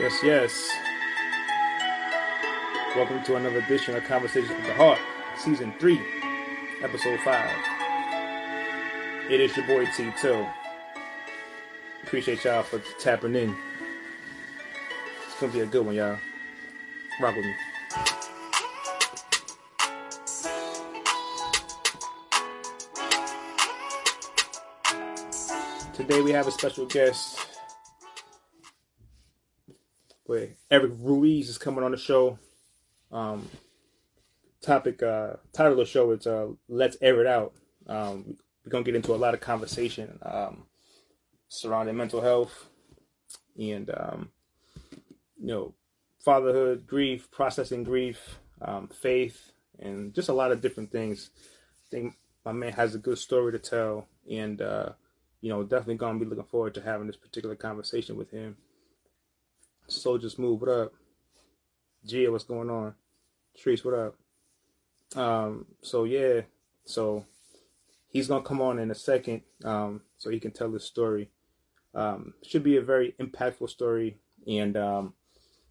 Yes, yes. Welcome to another edition of Conversations with the Heart, Season 3, Episode 5. It is your boy T2. Appreciate y'all for tapping in. It's gonna be a good one, y'all. Rock with me. Today we have a special guest. Eric Ruiz is coming on the show. Um, topic, uh, title of the show is uh, "Let's Air It Out." Um, we're gonna get into a lot of conversation um, surrounding mental health and um, you know fatherhood, grief, processing grief, um, faith, and just a lot of different things. I think my man has a good story to tell, and uh, you know definitely gonna be looking forward to having this particular conversation with him. So just move. What up? Gia, what's going on? Trees, what up? Um, so yeah, so he's gonna come on in a second, um, so he can tell his story. Um, should be a very impactful story, and um,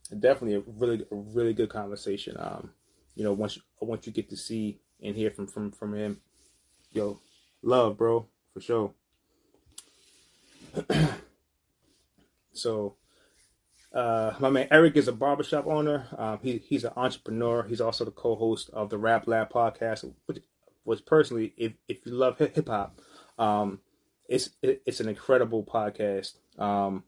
definitely a really, a really good conversation. Um, you know, once you, once you get to see and hear from from from him, yo, love, bro, for sure. so uh, my man Eric is a barbershop owner. Um, he he's an entrepreneur. He's also the co-host of the Rap Lab podcast, which, which personally, if if you love hip hop, um, it's it, it's an incredible podcast. Um,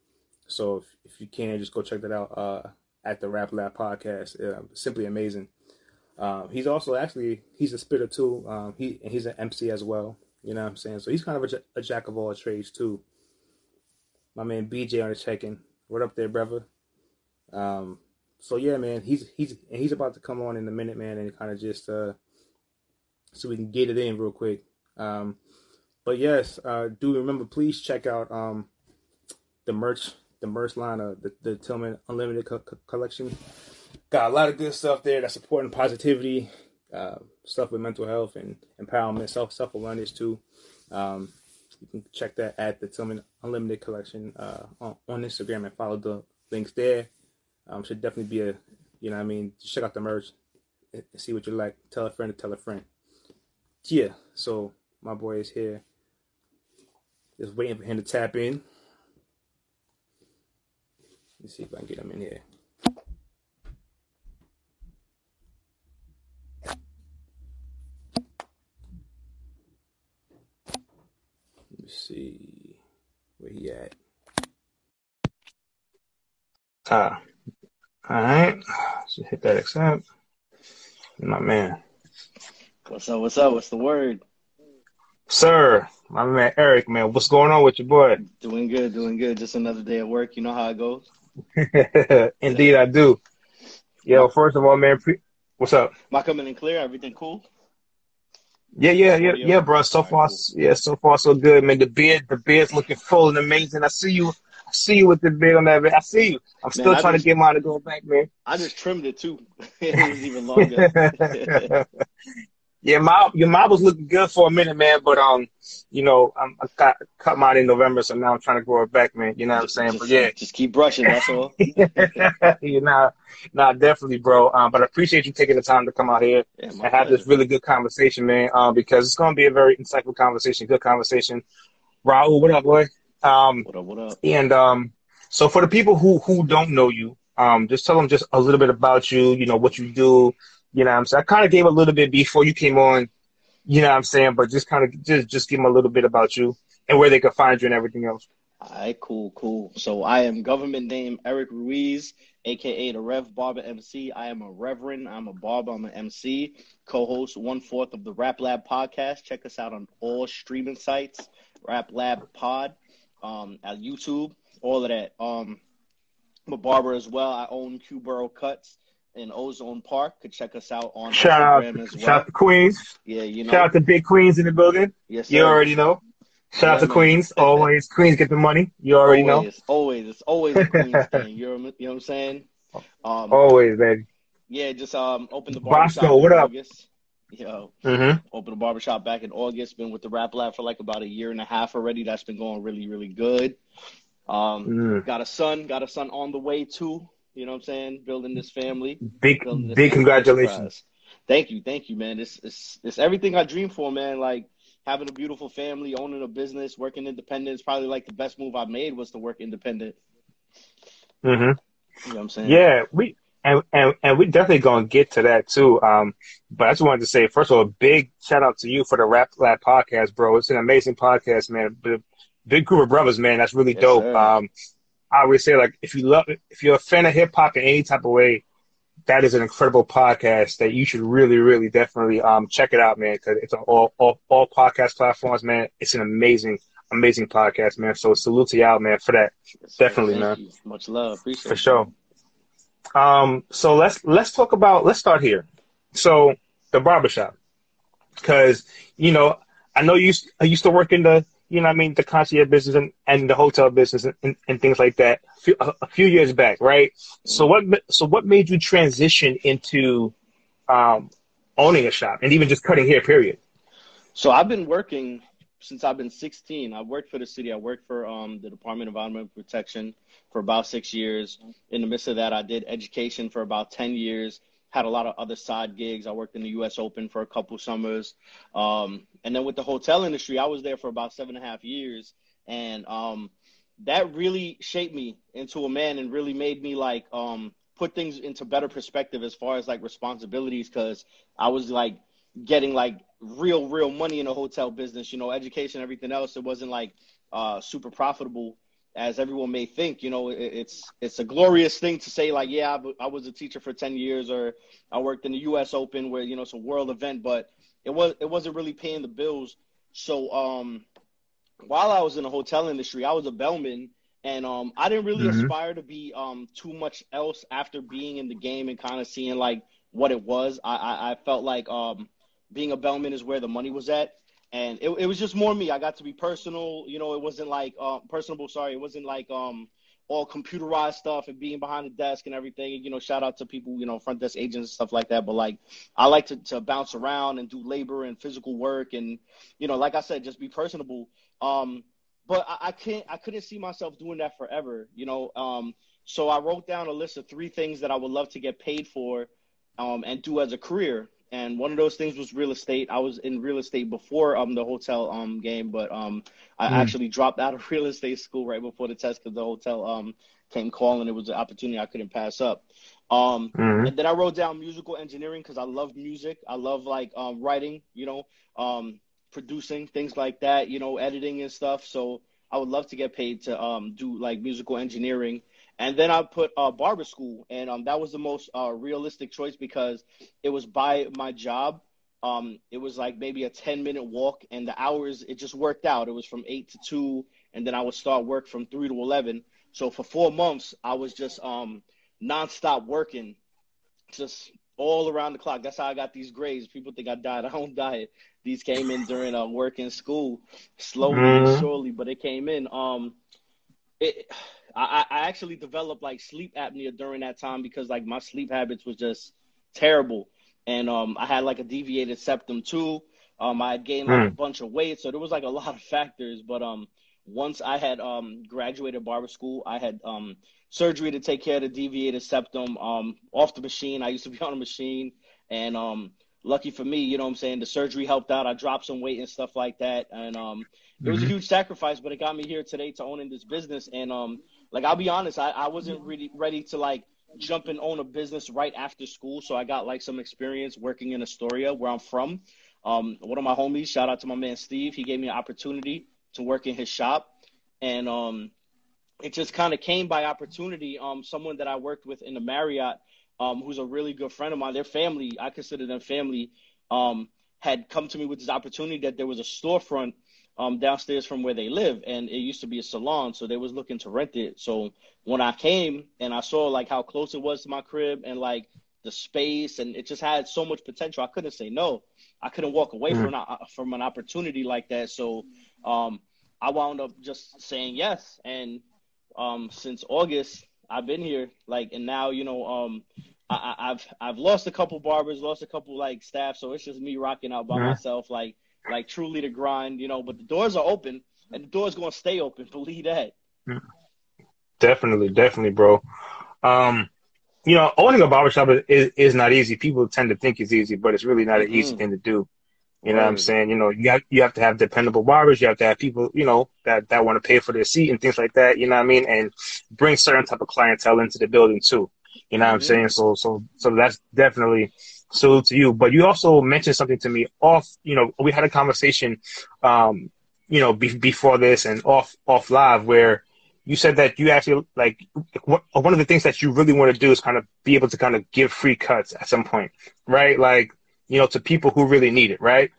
so if, if you can, just go check that out uh, at the Rap Lab podcast. Uh, simply amazing. Um, he's also actually he's a spitter too. Um, he he's an MC as well. You know what I'm saying? So he's kind of a, a jack of all trades too. My man BJ on the check-in. What up there, brother? Um, so yeah, man, he's he's he's about to come on in a minute, man, and kind of just uh, so we can get it in real quick. Um, but yes, uh, do remember, please check out um, the merch, the merch line of the, the Tillman Unlimited co- co- collection. Got a lot of good stuff there that's supporting positivity, uh, stuff with mental health and empowerment, self self awareness too. Um, you can check that at the Tillman Unlimited collection uh, on, on Instagram and follow the links there. Um, should definitely be a, you know, I mean, check out the merch, and see what you like. Tell a friend to tell a friend. Yeah, so my boy is here, just waiting for him to tap in. Let's see if I can get him in here. Let's see where he at. Ah, all right. So hit that accept. My man, What's up? What's up? What's the word? sir, my man Eric, man, what's going on with your boy? Doing good, doing good. Just another day at work. You know how it goes. Indeed, I do. Yo, first of all, man, pre- what's up? Am I coming in clear? Everything cool? Yeah, yeah, yeah, yeah, bro. So far, yeah, so far so good, man. The beard, the beard's looking full and amazing. I see you, see you with the beard on that. I see you. I'm still I trying just- to get mine to go back, man. I just trimmed it too. it was even longer. yeah, my your mom was looking good for a minute, man. But um, you know, I'm, I cut cut mine in November, so now I'm trying to grow it back, man. You know what I'm saying? just, But yeah, just keep brushing. That's all. you know, nah, definitely, bro. Um, but I appreciate you taking the time to come out here Yeah, and have this really good conversation, man. Um, because it's gonna be a very insightful conversation, good conversation. Raul, what up, boy? Um, What up? What up? and um, so for the people who who don't know you, um, just tell them just a little bit about you. You know what you do. You know what I'm saying. I kind of gave a little bit before you came on. You know what I'm saying, but just kind of just just give them a little bit about you and where they can find you and everything else. All right, cool, cool. So I am government name Eric Ruiz, aka the Rev Barber MC. I am a reverend. I'm a barber. I'm an MC. Co-host one fourth of the Rap Lab podcast. Check us out on all streaming sites. Rap Lab Pod, um, at YouTube, all of that. Um, I'm a barber as well. I own Q Borough Cuts in Ozone Park. Could check us out on Shout out, Instagram as shout out to Queens. Yeah, you know. Shout out to Big Queens in the building. yes, You already know. Shout out to man. Queens. Always Queens get the money. You already know. always, always, it's always a Queens thing. You know, you know what I'm saying? Um, Always, baby. Yeah, just um opened the Bosco, what up? August. know, Mm-hmm. opened the barbershop back in August. Been with the Rap Lab for like about a year and a half already. That's been going really, really good. Um, mm. got a son, got a son on the way too. You know what I'm saying? Building this family. Big, this big congratulations. Thank you, thank you, man. It's, it's it's everything I dream for, man. Like having a beautiful family, owning a business, working independent is probably like the best move I made was to work independent. Mm-hmm. You know what I'm saying? Yeah, we and and, and we definitely gonna get to that too. Um, but I just wanted to say, first of all, a big shout out to you for the Rap Lab podcast, bro. It's an amazing podcast, man. Big group of brothers, man. That's really yes, dope. Sir. Um, I always say, like, if you love, if you're a fan of hip hop in any type of way, that is an incredible podcast that you should really, really, definitely um check it out, man. Because it's on all, all all podcast platforms, man. It's an amazing, amazing podcast, man. So salute to y'all, man, for that. Yes, definitely, man. You. Much love, appreciate for sure. Um, so let's let's talk about let's start here. So the barbershop, because you know I know you I used to work in the you know I mean the concierge business and, and the hotel business and, and, and things like that a few, a few, years back, right? So what so what made you transition into um, owning a shop and even just cutting hair? Period. So I've been working since I've been 16. I worked for the city. I worked for um, the Department of Environmental Protection for about six years. In the midst of that, I did education for about 10 years. Had a lot of other side gigs. I worked in the U.S. Open for a couple summers, um, and then with the hotel industry, I was there for about seven and a half years, and um, that really shaped me into a man and really made me like um, put things into better perspective as far as like responsibilities because I was like getting like real, real money in the hotel business, you know, education, everything else. It wasn't like uh, super profitable as everyone may think. You know, it, it's it's a glorious thing to say like, yeah, I, I was a teacher for ten years, or I worked in the U.S. Open, where you know it's a world event, but it was it wasn't really paying the bills. So um, while I was in the hotel industry, I was a bellman. And um, I didn't really mm-hmm. aspire to be um, too much else after being in the game and kind of seeing like what it was. I, I, I felt like um, being a bellman is where the money was at. And it, it was just more me. I got to be personal. You know, it wasn't like uh, personable. Sorry, it wasn't like um, all computerized stuff and being behind the desk and everything. You know, shout out to people, you know, front desk agents and stuff like that. But like, I like to, to bounce around and do labor and physical work. And, you know, like I said, just be personable. Um, but I, I can't, I couldn't see myself doing that forever, you know? Um, so I wrote down a list of three things that I would love to get paid for, um, and do as a career and one of those things was real estate. I was in real estate before um the hotel um game, but um I mm. actually dropped out of real estate school right before the test because the hotel um came calling. It was an opportunity I couldn't pass up. Um mm-hmm. and then I wrote down musical engineering because I love music. I love like um writing, you know, um producing things like that, you know, editing and stuff. So I would love to get paid to um do like musical engineering and then I put uh, barber school, and um, that was the most uh, realistic choice because it was by my job. Um, it was like maybe a 10 minute walk, and the hours, it just worked out. It was from 8 to 2, and then I would start work from 3 to 11. So for four months, I was just um, nonstop working, just all around the clock. That's how I got these grades. People think I dyed. I don't dye. These came in during uh, work in school, slowly mm-hmm. and surely, but it came in. Um, it, I, I actually developed like sleep apnea during that time because like my sleep habits was just terrible, and um, I had like a deviated septum too. Um, I had gained like mm. a bunch of weight, so there was like a lot of factors. But um, once I had um graduated barber school, I had um surgery to take care of the deviated septum um off the machine. I used to be on a machine, and um lucky for me, you know what I'm saying, the surgery helped out. I dropped some weight and stuff like that. And um it was a mm-hmm. huge sacrifice, but it got me here today to owning this business. And um like I'll be honest, I, I wasn't really ready to like jump and own a business right after school. So I got like some experience working in Astoria where I'm from. Um one of my homies, shout out to my man Steve, he gave me an opportunity to work in his shop. And um it just kind of came by opportunity. Um someone that I worked with in the Marriott um, who's a really good friend of mine. Their family, I consider them family, um, had come to me with this opportunity that there was a storefront um, downstairs from where they live, and it used to be a salon, so they was looking to rent it. So when I came and I saw like how close it was to my crib and like the space, and it just had so much potential, I couldn't say no. I couldn't walk away mm-hmm. from an, from an opportunity like that. So um, I wound up just saying yes, and um, since August I've been here, like, and now you know, um, I, have I've lost a couple barbers, lost a couple like staff, so it's just me rocking out by mm-hmm. myself, like like truly to grind, you know. But the doors are open, and the doors gonna stay open. Believe that. Definitely, definitely, bro. Um, you know, owning a barbershop is, is, is, not easy. People tend to think it's easy, but it's really not mm-hmm. an easy thing to do. You know right. what I'm saying? You know, you have, you have to have dependable barbers. You have to have people, you know, that, that want to pay for their seat and things like that. You know what I mean? And bring certain type of clientele into the building too. You know what mm-hmm. I'm saying? So, so, so that's definitely salute to you. But you also mentioned something to me off, you know, we had a conversation, um, you know, be, before this and off, off live where you said that you actually like what, one of the things that you really want to do is kind of be able to kind of give free cuts at some point, right? Like, you know, to people who really need it, right?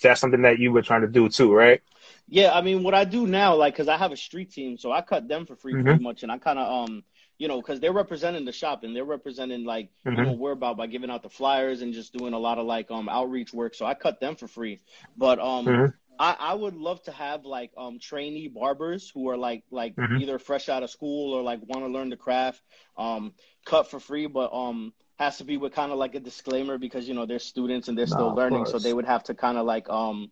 That's something that you were trying to do too, right? Yeah, I mean, what I do now, like, cause I have a street team, so I cut them for free mm-hmm. pretty much, and I kind of, um, you know, because they're representing the shop and they're representing like mm-hmm. you know we're about by giving out the flyers and just doing a lot of like um outreach work. So I cut them for free, but um. Mm-hmm. I, I would love to have like um trainee barbers who are like like mm-hmm. either fresh out of school or like want to learn the craft um cut for free but um has to be with kind of like a disclaimer because you know they're students and they're still no, learning so they would have to kind of like um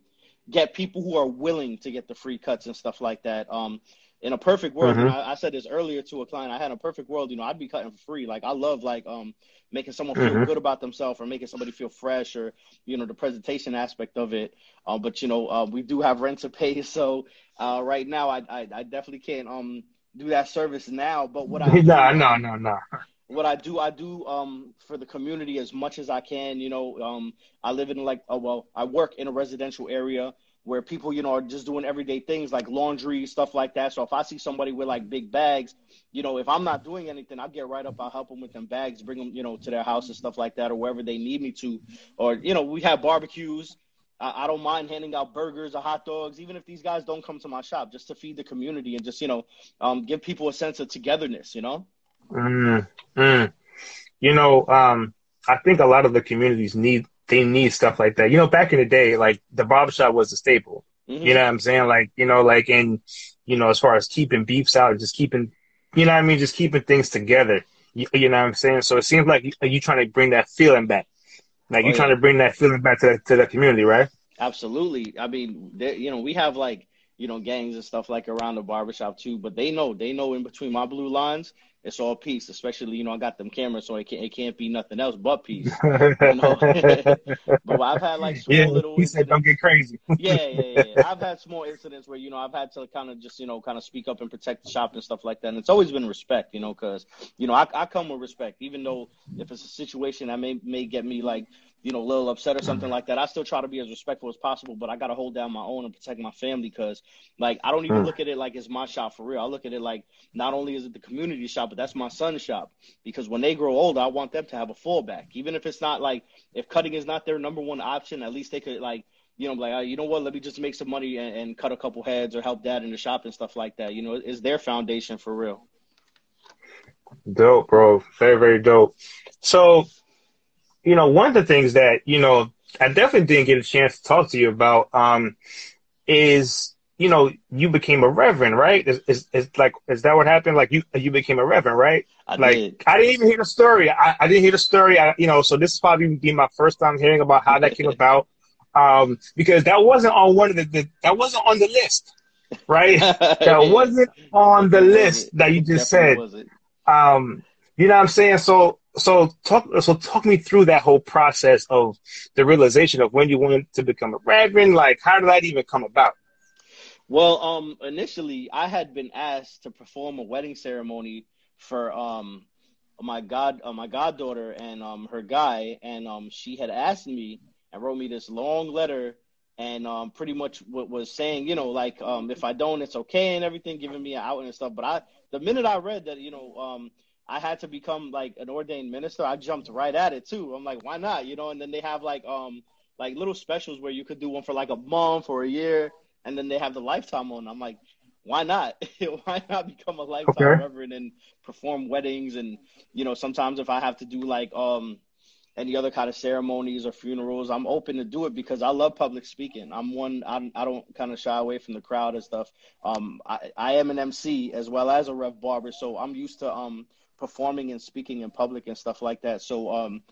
get people who are willing to get the free cuts and stuff like that um in a perfect world, mm-hmm. I, I, said this earlier to a client. I had a perfect world, you know, I'd be cutting for free. Like I love like um making someone feel mm-hmm. good about themselves or making somebody feel fresh or you know the presentation aspect of it. Um, but you know, uh, we do have rent to pay, so uh, right now I, I, I definitely can't um do that service now. But what I no no no no. What I do, I do um for the community as much as I can. You know, um I live in like oh well, I work in a residential area where people, you know, are just doing everyday things like laundry, stuff like that. So if I see somebody with like big bags, you know, if I'm not doing anything, I'll get right up. I'll help them with them bags, bring them, you know, to their house and stuff like that, or wherever they need me to. Or, you know, we have barbecues. I, I don't mind handing out burgers or hot dogs, even if these guys don't come to my shop, just to feed the community and just, you know, um, give people a sense of togetherness, you know? Mm, mm. You know, um, I think a lot of the communities need they need stuff like that. You know, back in the day, like the barbershop was a staple. Mm-hmm. You know what I'm saying? Like, you know, like and you know, as far as keeping beefs out, just keeping, you know what I mean? Just keeping things together. You, you know what I'm saying? So it seems like you, you trying to bring that feeling back. Like oh, you're yeah. trying to bring that feeling back to, to the community, right? Absolutely. I mean, you know, we have like, you know, gangs and stuff like around the barbershop too, but they know, they know in between my blue lines, it's all peace. Especially, you know, I got them cameras, so it can't it can't be nothing else but peace. You know? but I've had like small yeah, little. He incidents. said, "Don't get crazy." yeah, yeah, yeah. I've had small incidents where you know I've had to kind of just you know kind of speak up and protect the shop and stuff like that. And it's always been respect, you know, because you know I, I come with respect, even though if it's a situation that may may get me like you know, a little upset or something like that, I still try to be as respectful as possible, but I got to hold down my own and protect my family because, like, I don't even mm. look at it like it's my shop for real. I look at it like not only is it the community shop, but that's my son's shop because when they grow older, I want them to have a fallback. Even if it's not like, if cutting is not their number one option, at least they could, like, you know, like, uh, you know what, let me just make some money and, and cut a couple heads or help dad in the shop and stuff like that. You know, it's their foundation for real. Dope, bro. Very, very dope. So, you know, one of the things that, you know, I definitely didn't get a chance to talk to you about, um, is, you know, you became a reverend, right? Is, is, is like, is that what happened? Like you, you became a reverend, right? I like, did. I didn't even hear the story. I, I didn't hear the story. I, you know, so this is probably be my first time hearing about how that came about. Um, because that wasn't on one of the, the that wasn't on the list, right? that wasn't on the list that you just said. Um, you know what I'm saying? So, so talk so talk me through that whole process of the realization of when you wanted to become a reverend. Like how did that even come about? Well um initially i had been asked to perform a wedding ceremony for um my god uh, my goddaughter and um her guy. And um she had asked me and wrote me this long letter and um pretty much what was saying you know like um if i don't it's okay and everything giving me an out and stuff. But i the minute i read that you know um I had to become like an ordained minister, I jumped right at it too. I'm like, why not? You know, and then they have like um like little specials where you could do one for like a month or a year, and then they have the lifetime one. I'm like, why not? why not become a lifetime okay. reverend and perform weddings and you know sometimes if I have to do like um any other kind of ceremonies or funerals, I'm open to do it because I love public speaking. I'm one I, I don't kind of shy away from the crowd and stuff. Um, I, I am an MC as well as a rev barber, so I'm used to um performing and speaking in public and stuff like that. So um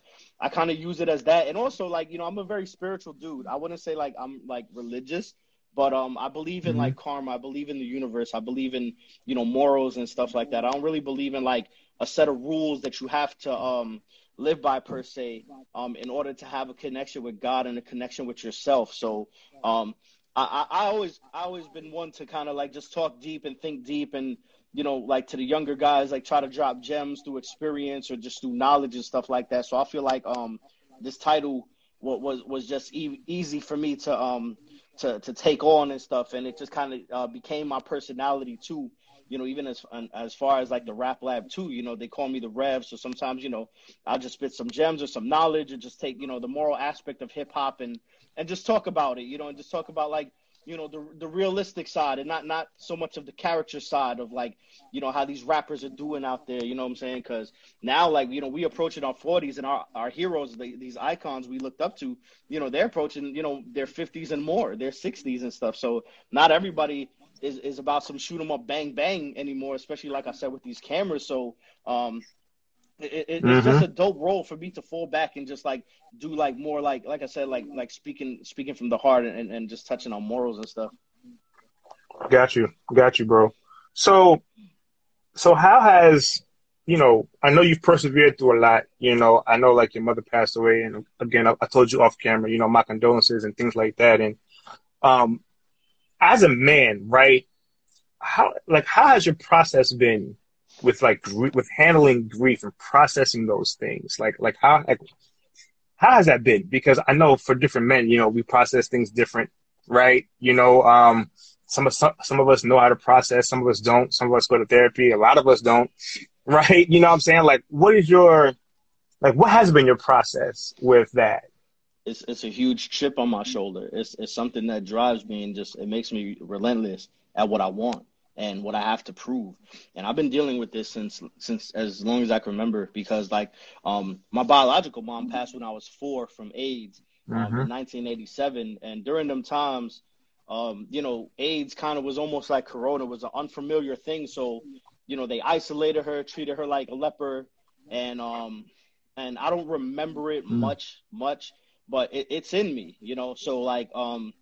I kind of use it as that. And also like, you know, I'm a very spiritual dude. I wouldn't say like I'm like religious, But um, I believe in Mm-hmm. like karma. I believe in the universe. I believe in you know morals and stuff like that. I don't really believe in like a set of rules that you have to um live by per se um in order to have a connection with God and a connection with yourself. So um I, I I always I always been one to kind of like just talk deep and think deep and you know like to the younger guys like try to drop gems through experience or just through knowledge and stuff like that. So I feel like um this title was was, was just e- easy for me to um to to take on and stuff and it just kind of uh, became my personality too you know, even as as far as like the rap lab too, you know, they call me the Rev. So sometimes, you know, I'll just spit some gems or some knowledge and just take, you know, the moral aspect of hip hop and and just talk about it, you know, and just talk about like, you know, the the realistic side and not not so much of the character side of like, you know, how these rappers are doing out there. You know what I'm saying? Because now, like, you know, we approaching our 40s and our our heroes, the, these icons we looked up to, you know, they're approaching, you know, their 50s and more, their 60s and stuff. So not everybody is, is about some shoot 'em up bang bang anymore, especially like I said with these cameras. So um, it, it, it's Mm-hmm. just a dope role for me to fall back and just like do like more like like I said like like speaking speaking from the heart and, and just touching on morals and stuff. Got you, got you, bro. So, so how has you know? I know you've persevered through a lot. You know, I know like your mother passed away, and again, I, I told you off camera. You know, my condolences and things like that. And um, as a man, right? How like how has your process been with like gr- with handling grief and processing those things? Like like how like how has that been? Because I know for different men, you know, we process things different, right? You know, um, some of some, some of us know how to process, some of us don't. Some of us go to therapy, a lot of us don't, right? You know what I'm saying? Like, what is your like? What has been your process with that? It's it's a huge chip on my shoulder. It's it's something that drives me and just it makes me relentless at what I want and what I have to prove. And I've been dealing with this since since as long as I can remember because like um my biological mom passed when I was four from AIDS um, in 1987, and during them times, um you know AIDS kind of was almost like Corona was an unfamiliar thing. So you know they isolated her, treated her like a leper, and um and I don't remember it much much, but it, it's in me, you know. So like um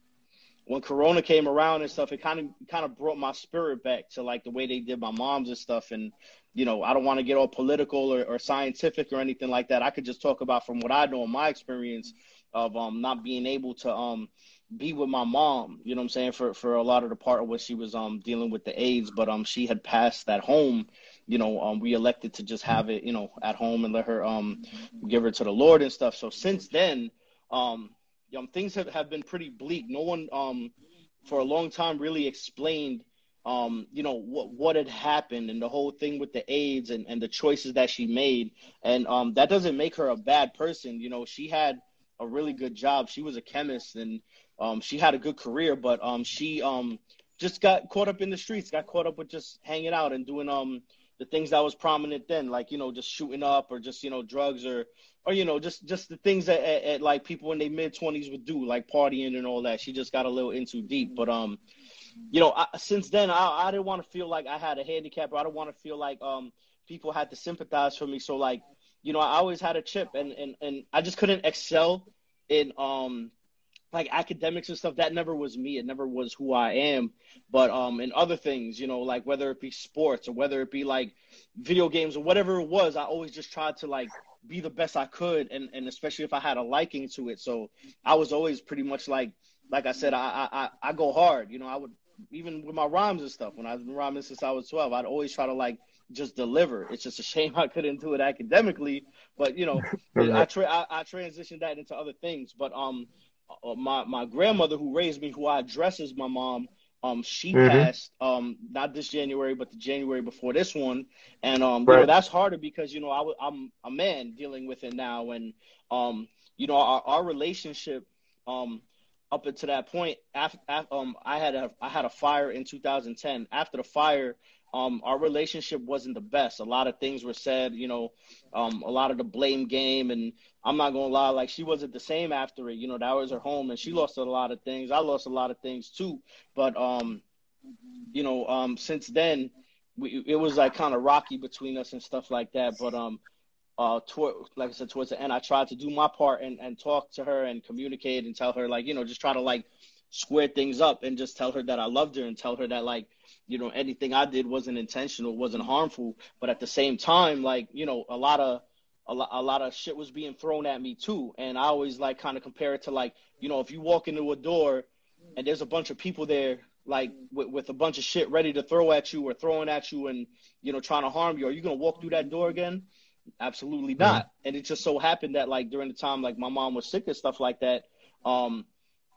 when Corona came around and stuff, it kind of kind of brought my spirit back to like the way they did my mom's and stuff. And you know, I don't want to get all political or, or scientific or anything like that. I could just talk about from what I know in my experience of um not being able to um be with my mom. You know what I'm saying for for a lot of the part of what she was um dealing with the AIDS, but um she had passed that home. You know, um we elected to just have it you know at home and let her um give her to the Lord and stuff. So since then, um um, things have, have been pretty bleak. No one, um, for a long time, really explained, um, you know, what what had happened and the whole thing with the AIDS and, and the choices that she made. And um, that doesn't make her a bad person. You know, she had a really good job. She was a chemist and um, she had a good career, but um, she um, just got caught up in the streets, got caught up with just hanging out and doing um, the things that was prominent then, like you know, just shooting up or just you know, drugs or or you know just just the things that at, at, like people in their mid 20s would do like partying and all that. She just got a little in too deep. But um you know I, since then I, I didn't want to feel like i had a handicap or i don't want to feel like um people had to sympathize for me. So like you know i always had a chip and and, and i just couldn't excel in um like academics and stuff that never was me it never was who i am but um in other things you know like whether it be sports or whether it be like video games or whatever it was i always just tried to like be the best I could, and, and especially if I had a liking to it. So I was always pretty much like, like I said, I I, I go hard. You know, I would even with my rhymes and stuff. When I've been rhyming since I was twelve, I'd always try to like just deliver. It's just a shame I couldn't do it academically, but you know, I, tra- I I transitioned that into other things. But um, my my grandmother who raised me, who I address as my mom. Um, she Mhm. passed um not this January, but the January before this one, and um, you know that's harder because you know I w- I'm a man dealing with it now, and um, you know our, our relationship um up until that point, after, um, I had a I had a fire in 2010. After the fire, um, our relationship wasn't the best. A lot of things were said, you know, um, a lot of the blame game, and I'm not gonna lie, like she wasn't the same after it. You know, that was her home, and she lost a lot of things. I lost a lot of things too, but um, you know, um, since then, we it was like kind of rocky between us and stuff like that. But um, uh, toward, like I said, towards the end, I tried to do my part and and talk to her and communicate and tell her like, you know, just try to like square things up and just tell her that I loved her and tell her that like you know anything I did wasn't intentional, wasn't harmful, but at the same time like you know a lot of a lot, a lot of shit was being thrown at me too, and I always like kind of compare it to like you know if you walk into a door and there's a bunch of people there like with, with a bunch of shit ready to throw at you or throwing at you and you know trying to harm you, are you gonna walk through that door again? Absolutely not. Mm-hmm. And it just so happened that like during the time like my mom was sick and stuff like that, um,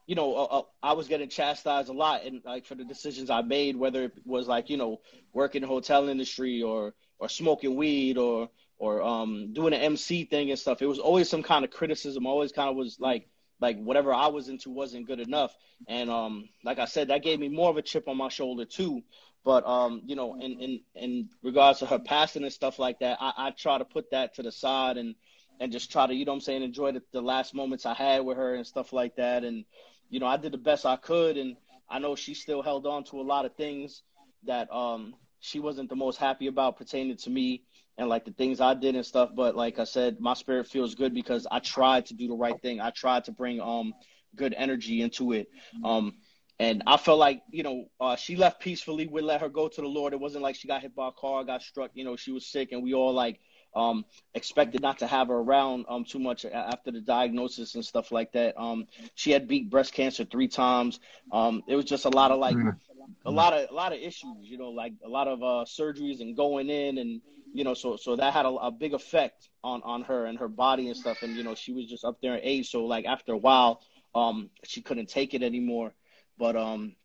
you know, uh, uh, I was getting chastised a lot and like for the decisions I made, whether it was like you know working in the hotel industry or or smoking weed or or um doing an MC thing and stuff. It was always some kind of criticism. Always kind of was like like whatever I was into wasn't good enough. And um like I said, that gave me more of a chip on my shoulder too. But um, you know, in in in regards to her passing and stuff like that, I, I try to put that to the side and and just try to, you know I'm saying, enjoy the, the last moments I had with her and stuff like that. And, you know, I did the best I could and I know she still held on to a lot of things that um she wasn't the most happy about pertaining to me and like the things I did and stuff. But like I said, my spirit feels good because I tried to do the right thing. I tried to bring um good energy into it. Um and I felt like, you know, uh, she left peacefully. We let her go to the Lord. It wasn't like she got hit by a car, got struck. You know, she was sick, and we all like um, expected not to have her around um, too much after the diagnosis and stuff like that. Um, she had beat breast cancer three times. Um, it was just a lot of like, mm. a lot of a lot of issues. You know, like a lot of uh, surgeries and going in, and you know, so so that had a, a big effect on on her and her body and stuff. And you know, she was just up there in age, so like after a while, um, she couldn't take it anymore. But um,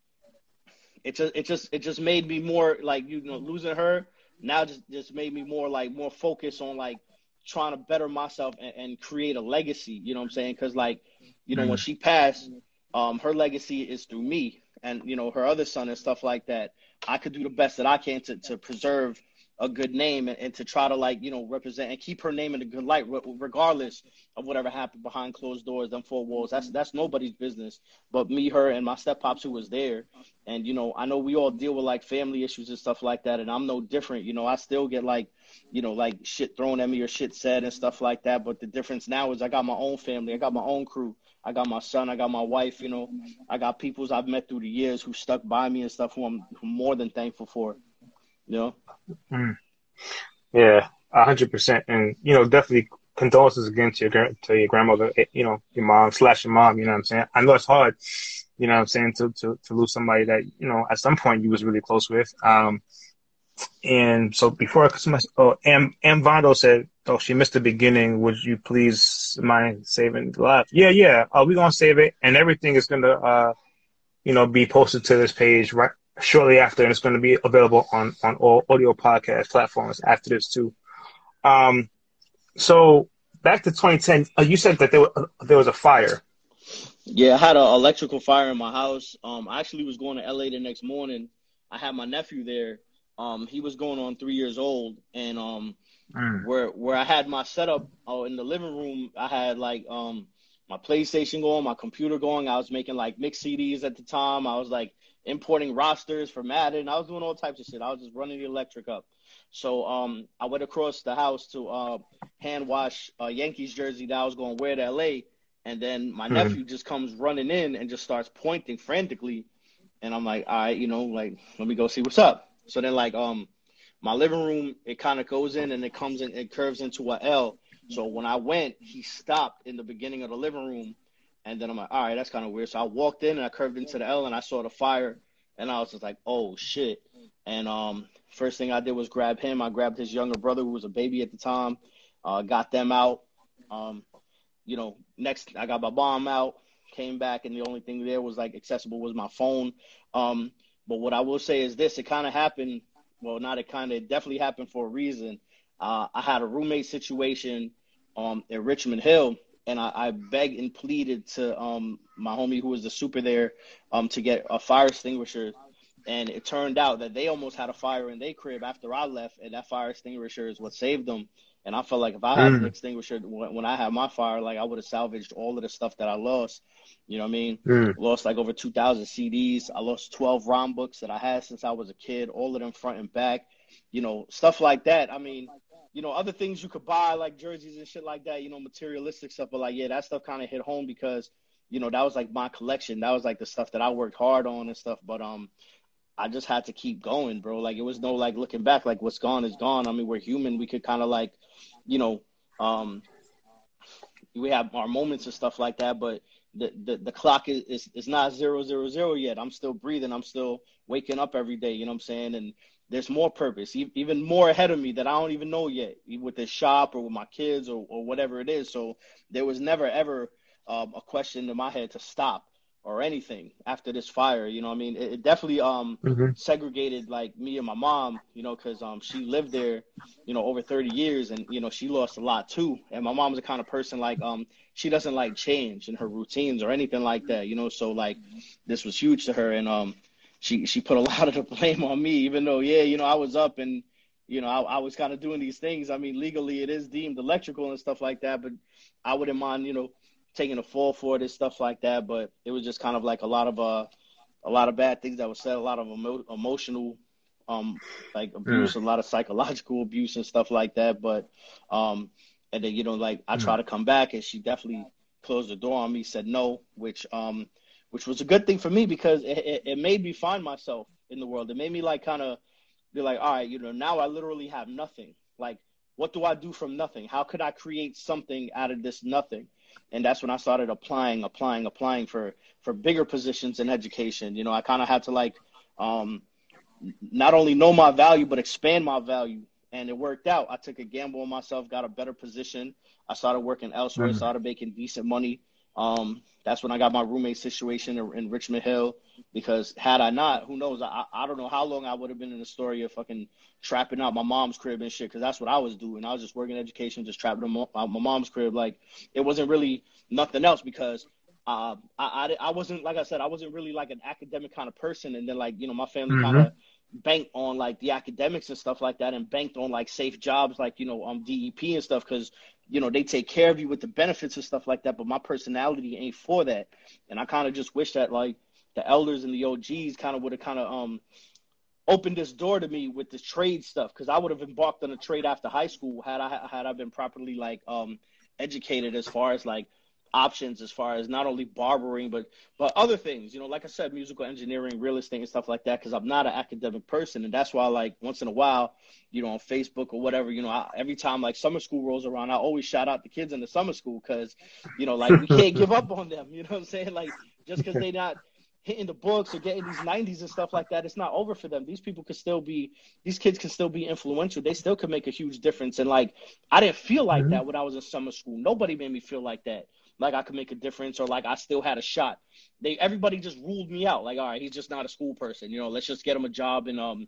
it just it just it just made me more like you know losing her now just just made me more like more focused on like trying to better myself and, and create a legacy. You know what I'm saying? Because like you know mm-hmm. when she passed, um, her legacy is through me and you know her other son and stuff like that. I could do the best that I can to to preserve a good name and, and, to try to like you know represent and keep her name in a good light regardless of whatever happened behind closed doors and four walls. That's that's nobody's business but me her and my step pops who was there. And you know i know we all deal with like family issues and stuff like that and i'm no different. You know i still get like you know like shit thrown at me or shit said and stuff like that but the difference now is i got my own family. I got my own crew. I got my son, I got my wife, you know, I got peoples I've met through the years who stuck by me and stuff who I'm more than thankful for. Know? Mm. Yeah, hundred percent. And, you know, definitely condolences again to your, to your grandmother, eh, you know, your mom slash your mom, you know what I'm saying? I know it's hard, you know what I'm saying, to, to, to lose somebody that, you know, at some point you was really close with. Um, and so before Christmas, oh, Am, Am Vondo said, oh, she missed the beginning. Would you please mind saving the live? Yeah, yeah. Uh, we're to save it and everything is to, uh, you know, be posted to this page right shortly after, and it's going to be available on on all audio podcast platforms after this too. Um, so back to 2010, uh, you said that there was, uh, there was a fire. Yeah, I had an electrical fire in my house. Um, I actually was going to LA the next morning. I had my nephew there. Um, he was going on three years old, and um, mm. where where I had my setup oh, in the living room, I had like um my PlayStation going, my computer going. I was making like mix CDs at the time. I was like importing rosters for Madden. I was doing all types of shit. I was just running the electric up. So um, I went across the house to uh, hand wash a Yankees jersey that I was going to wear to LA. And then my mm-hmm. nephew just comes running in and just starts pointing frantically. And I'm like, all right, you know, like, let me go see what's up. So then, like, um, my living room, it kind of goes in and it comes in, it curves into a L. So when I went, he stopped in the beginning of the living room and then I'm like, all right, that's kind of weird. So I walked in and I curved into the L and I saw the fire, and I was just like, oh shit. And um, first thing I did was grab him. I grabbed his younger brother who was a baby at the time, uh, got them out. Um, you know, next I got my bomb out, came back, and the only thing there was like accessible was my phone. Um, but what I will say is this: it kind of happened. Well, not it kind of, it definitely happened for a reason. Uh, I had a roommate situation um, in Richmond Hill and I, I begged and pleaded to um my homie who was the super there um to get a fire extinguisher and it turned out that they almost had a fire in their crib after I left, and that fire extinguisher is what saved them. And I felt like if I had mm. an extinguisher when, when, I had my fire, like I would have salvaged all of the stuff that I lost. You know what I mean? Mm. Lost like over 2,000 CDs. I lost 12 rhyme books that I had since I was a kid, all of them front and back. You know, stuff like that. I mean, you know, other things you could buy like jerseys and shit like that, you know, materialistic stuff. But like, yeah, that stuff kind of hit home because, you know, that was like my collection. That was like the stuff that I worked hard on and stuff. But um, I just had to keep going, bro. Like it was no like looking back. Like what's gone is gone. I mean, we're human. We could kind of like, you know, um, we have our moments and stuff like that. But the the, the clock is, is is not zero zero zero yet. I'm still breathing. I'm still waking up every day. You know what I'm saying? And there's more purpose, even more ahead of me that I don't even know yet with this shop or with my kids or, or whatever it is. So there was never ever um, a question in my head to stop or anything after this fire. You know, I mean, it, it definitely um mm-hmm. segregated like me and my mom. You know, because um she lived there, you know, over 30 years, and you know she lost a lot too. And my mom's the kind of person like um she doesn't like change in her routines or anything like that. You know, so like this was huge to her, and um she she put a lot of the blame on me, even though yeah, you know, I was up and you know, I, I was kind of doing these things. I mean, legally it is deemed electrical and stuff like that, but I wouldn't mind, you know, taking a fall for it and stuff like that. But it was just kind of like a lot of uh, a lot of bad things that were said, a lot of emo- emotional, um, like abuse, mm. a lot of psychological abuse and stuff like that. But um, and then you know, like I mm. tried to come back, and she definitely closed the door on me, said no, which um which was a good thing for me because it, it, it made me find myself in the world. It made me like kind of be like, all right, you know, now I literally have nothing. Like, what do I do from nothing? How could I create something out of this nothing? And that's when I started applying, applying, applying for for bigger positions in education. You know, I kind of had to like um, not only know my value but expand my value, and it worked out. I took a gamble on myself, got a better position. I started working elsewhere, mm-hmm. started making decent money. Um, that's when I got my roommate situation in, in, Richmond Hill. Because had I not, who knows? I I don't know how long I would have been in the story of fucking trapping out my mom's crib and shit. Because that's what I was doing. I was just working education, just trapping out my mom's crib. Like it wasn't really nothing else because uh, I, I, I wasn't like I said I wasn't really like an academic kind of person, and then like you know my family mm-hmm. kind of banked on like the academics and stuff like that, and banked on like safe jobs like you know um DEP and stuff because you know, they take care of you with the benefits and stuff like that. But my personality ain't for that. And I kind of just wish that like the elders and the OGs kind of would have kind of um opened this door to me with the trade stuff because I would have embarked on a trade after high school had I had I been properly like um educated as far as like options as far as not only barbering but but other things you know like i said musical engineering real estate and stuff like that because i'm not an academic person and that's why like once in a while you know on facebook or whatever you know I, every time like summer school rolls around i always shout out the kids in the summer school because you know like we can't give up on them you know what i'm saying? Like just because they're not hitting the books or getting these 90s and stuff like that it's not over for them. These people could still be these kids can still be influential. They still could make a huge difference and like i didn't feel like mm-hmm. that when i was in summer school. Nobody made me feel like that like I could make a difference or like I still had a shot. They everybody just ruled me out. Like, all right, he's just not a school person. You know, let's just get him a job in um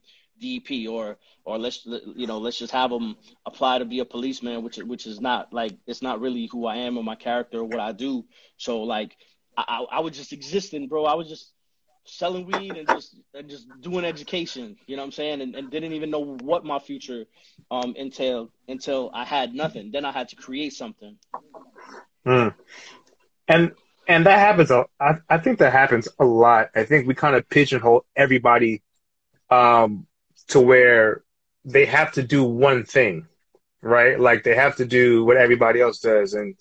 or or let's you know let's just have him apply to be a policeman, which which is not like it's not really who I am or my character or what I do. So like I I was just existing, bro. I was just selling weed and just and just doing education. You know what I'm saying? And, and didn't even know what my future um entailed until I had nothing. Then I had to create something. Mm. And and that happens. A, I, I think that happens a lot. I think we kind of pigeonhole everybody um, to where they have to do one thing, right? Like they have to do what everybody else does, and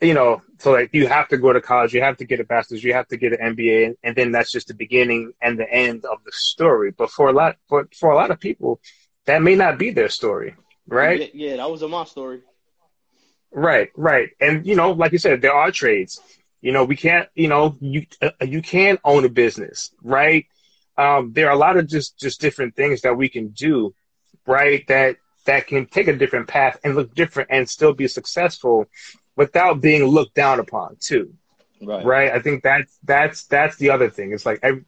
you know, so like you have to go to college, you have to get a bachelor's, you have to get an MBA, and, and then that's just the beginning and the end of the story. But for a lot, for for a lot of people, that may not be their story, right? Yeah, yeah that was my story. Right, right. And, you know, like you said, there are trades. You know, we can't, you know, you, uh, you can own a business, right? Um, there are a lot of just, just different things that we can do, right? That, that can take a different path and look different and still be successful without being looked down upon too. Right. Right. I think that's, that's, that's the other thing. It's like every,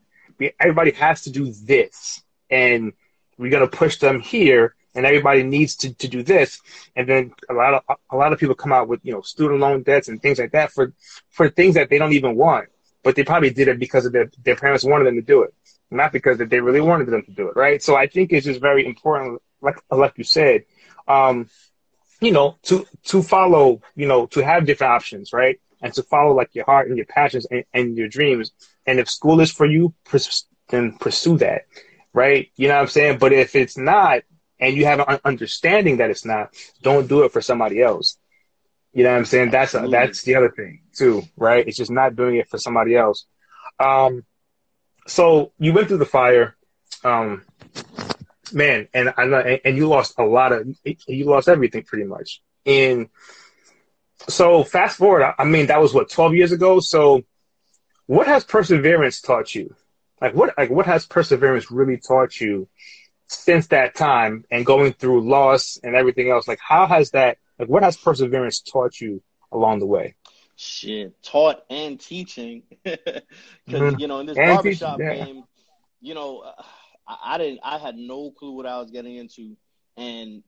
everybody has to do this and we're going to push them here and everybody needs to, to do this. And then a lot of a lot of people come out with you know student loan debts and things like that for for things that they don't even want, but they probably did it because of their their parents wanted them to do it, not because that they really wanted them to do it, right? So I think it's just very important, like like you said, um, you know, to to follow, you know, to have different options, right? And to follow like your heart and your passions and, and your dreams. And if school is for you, then pursue that, right? You know what I'm saying? But if it's not, and you have an understanding that it's not, don't do it for somebody else. You know what I'm saying? That's that's the other thing too, right? It's just not doing it for somebody else. Um, so you went through the fire, um, man, and I know, and you lost a lot of, you lost everything pretty much. And so fast forward, I mean, that was what 12 years ago. So what has perseverance taught you? Like what, like what has perseverance really taught you since that time and going through loss and everything else? Like how has that, like what has perseverance taught you along the way? Shit, taught and teaching. Because mm-hmm. you know, in this and barbershop yeah. game, you know, I, I didn't, I had no clue what I was getting into. And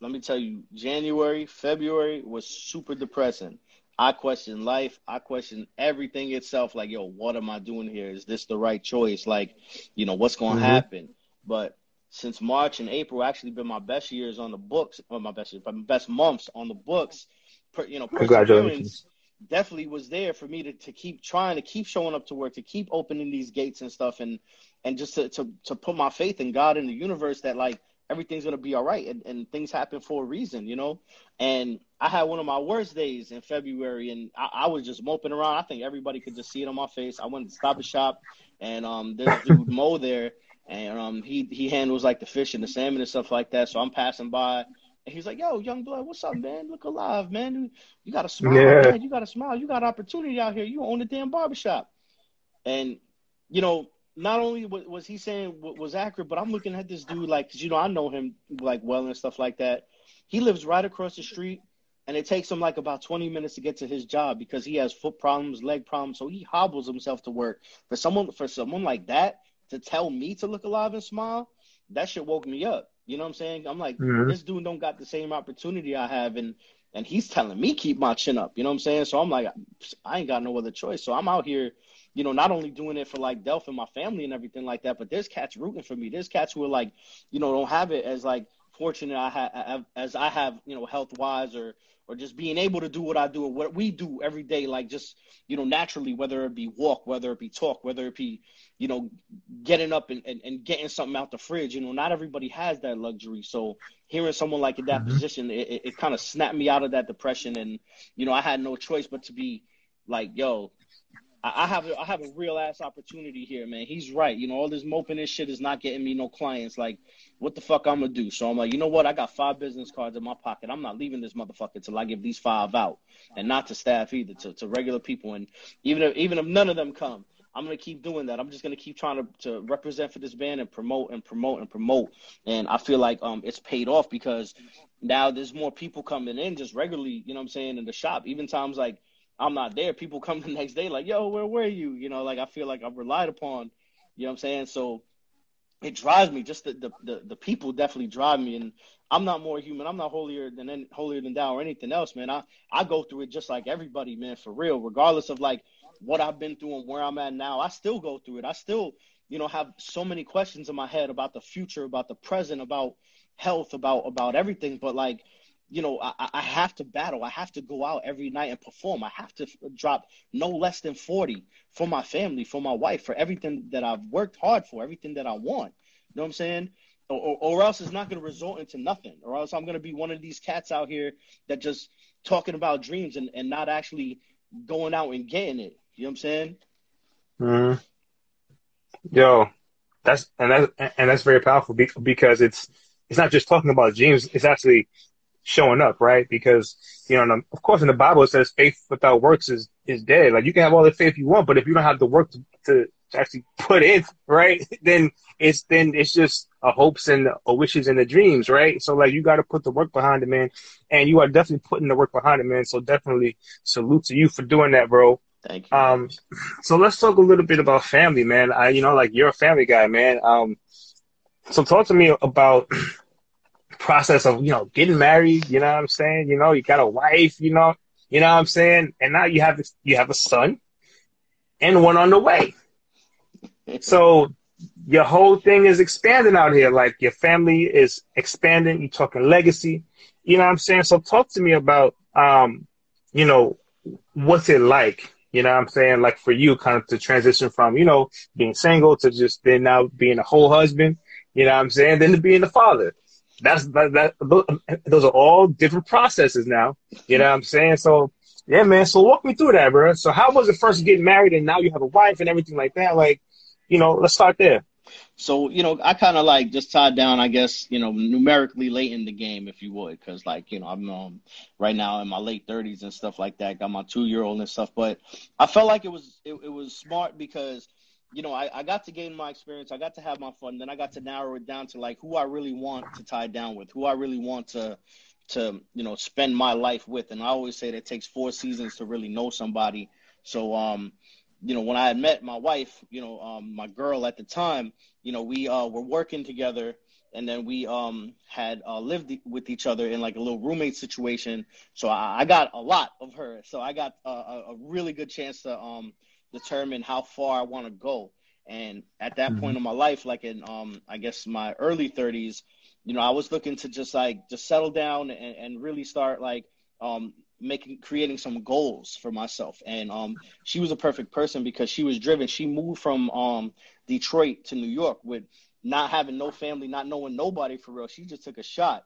let me tell you, January, February was super depressing. I questioned life. I questioned everything itself. Like, yo, what am I doing here? Is this the right choice? Like, you know, what's going to mm-hmm. happen? But since March and April actually been my best years on the books, or my best years, my best months on the books. Per, you know, congratulations definitely was there for me to, to keep trying to keep showing up to work, to keep opening these gates and stuff and and just to, to, to put my faith in God and the universe that like everything's gonna be all right and, and things happen for a reason, you know? And I had one of my worst days in February and I, I was just moping around. I think everybody could just see it on my face. I went to Stop & Shop and um there's dude Mo there and um he he handles like the fish and the salmon and stuff like that. So I'm passing by and he's like, "Yo, young blood, what's up, man? Look alive, man. You got a smile, yeah. man. You got a smile. You got opportunity out here. You own a damn barbershop." And you know, not only was he saying what was accurate, but I'm looking at this dude like, cause you know I know him like well and stuff like that. He lives right across the street, and it takes him like about 20 minutes to get to his job because he has foot problems, leg problems, so he hobbles himself to work. For someone for someone like that to tell me to look alive and smile, that shit woke me up. You know what I'm saying? I'm like, mm-hmm. this dude don't got the same opportunity I have, and and he's telling me keep my chin up. You know what I'm saying? So I'm like, I ain't got no other choice. So I'm out here, you know, not only doing it for like Delph and my family and everything like that, but there's cats rooting for me. There's cats who are like, you know, don't have it as like fortunate I have as I have, you know, health wise or or just being able to do what I do or what we do every day, like just you know naturally, whether it be walk, whether it be talk, whether it be you know getting up and, and, and getting something out the fridge. You know, not everybody has that luxury. So hearing someone like in that mm-hmm. position, it, it, it kind of snapped me out of that depression, and you know I had no choice but to be like, yo, I have a, I have a real ass opportunity here, man. He's right. You know, all this moping and shit is not getting me no clients. Like, what the fuck I'm gonna do? So I'm like, you know what? I got five business cards in my pocket. I'm not leaving this motherfucker till I give these five out, and not to staff either, to, to regular people. And even if even if none of them come, I'm gonna keep doing that. I'm just gonna keep trying to, to represent for this band and promote and promote and promote. And I feel like um it's paid off because now there's more people coming in just regularly. You know what I'm saying in the shop. Even times like I'm not there, people come the next day like, yo, where were you? You know, like I feel like I'm relied upon. You know what I'm saying? So it drives me. Just the, the, the, the, people definitely drive me, and I'm not more human. I'm not holier than holier than thou or anything else, man. I I go through it just like everybody, man, for real. Regardless of like what I've been through and where I'm at now, I still go through it. I still, you know, have so many questions in my head about the future, about the present, about health, about about everything. But like you know, I, I have to battle. I have to go out every night and perform. I have to drop no less than 40 for my family, for my wife, for everything that I've worked hard for, everything that I want. You know what I'm saying? Or, or, or else it's not going to result into nothing. Or else I'm going to be one of these cats out here that just talking about dreams and, and not actually going out and getting it. You know what I'm saying? Mm-hmm. Yo, that's and that's and that's very powerful because it's it's not just talking about dreams. It's actually showing up, right? Because, you know, of course in the Bible it says faith without works is, is dead. Like you can have all the faith you want, but if you don't have the work to, to, to actually put in, right? Then it's, then it's just a hopes and a wishes and the dreams, right? So like you got to put the work behind it, man. And you are definitely putting the work behind it, man. So definitely salute to you for doing that, bro. Thank you. Um, so let's talk a little bit about family, man. I, you know, like you're a family guy, man. Um, so talk to me about process of, you know, getting married, you know what I'm saying? You know, you got a wife, you know, you know what I'm saying? And now you have, you have a son and one on the way. so your whole thing is expanding out here. Like your family is expanding. You're talking legacy. You know what I'm saying? So talk to me about, um, you know, what's it like? You know what I'm saying? Like for you kind of to transition from, you know, being single to just then now being a whole husband, you know what I'm saying? Then to being a father. That's that, that those are all different processes now. You know what I'm saying? So yeah, man. So walk me through that, bro. So how was it first getting married and now you have a wife and everything like that? Like, you know, let's start there. So, you know, I kind of like just tied down, I guess, you know, numerically late in the game, if you would, because like, you know, I'm um, right now in my late 30s and stuff like that. Got my two year old and stuff, but I felt like it was it, it was smart because you know, I, I got to gain my experience. I got to have my fun. Then I got to narrow it down to like who I really want to tie down with, who I really want to, to you know, spend my life with. And I always say that it takes four seasons to really know somebody. So, um, you know, when I had met my wife, you know, um, my girl at the time, you know, we uh, were working together, and then we um, had uh, lived with each other in like a little roommate situation. So I, I got a lot of her. So I got a, a really good chance to um, determine how far I want to go. And at that mm-hmm. point in my life, like in um, I guess my early 30s, you know, I was looking to just like just settle down and, and really start like um, making creating some goals for myself. And um, she was a perfect person because she was driven. She moved from um, Detroit to New York with not having no family, not knowing nobody for real. She just took a shot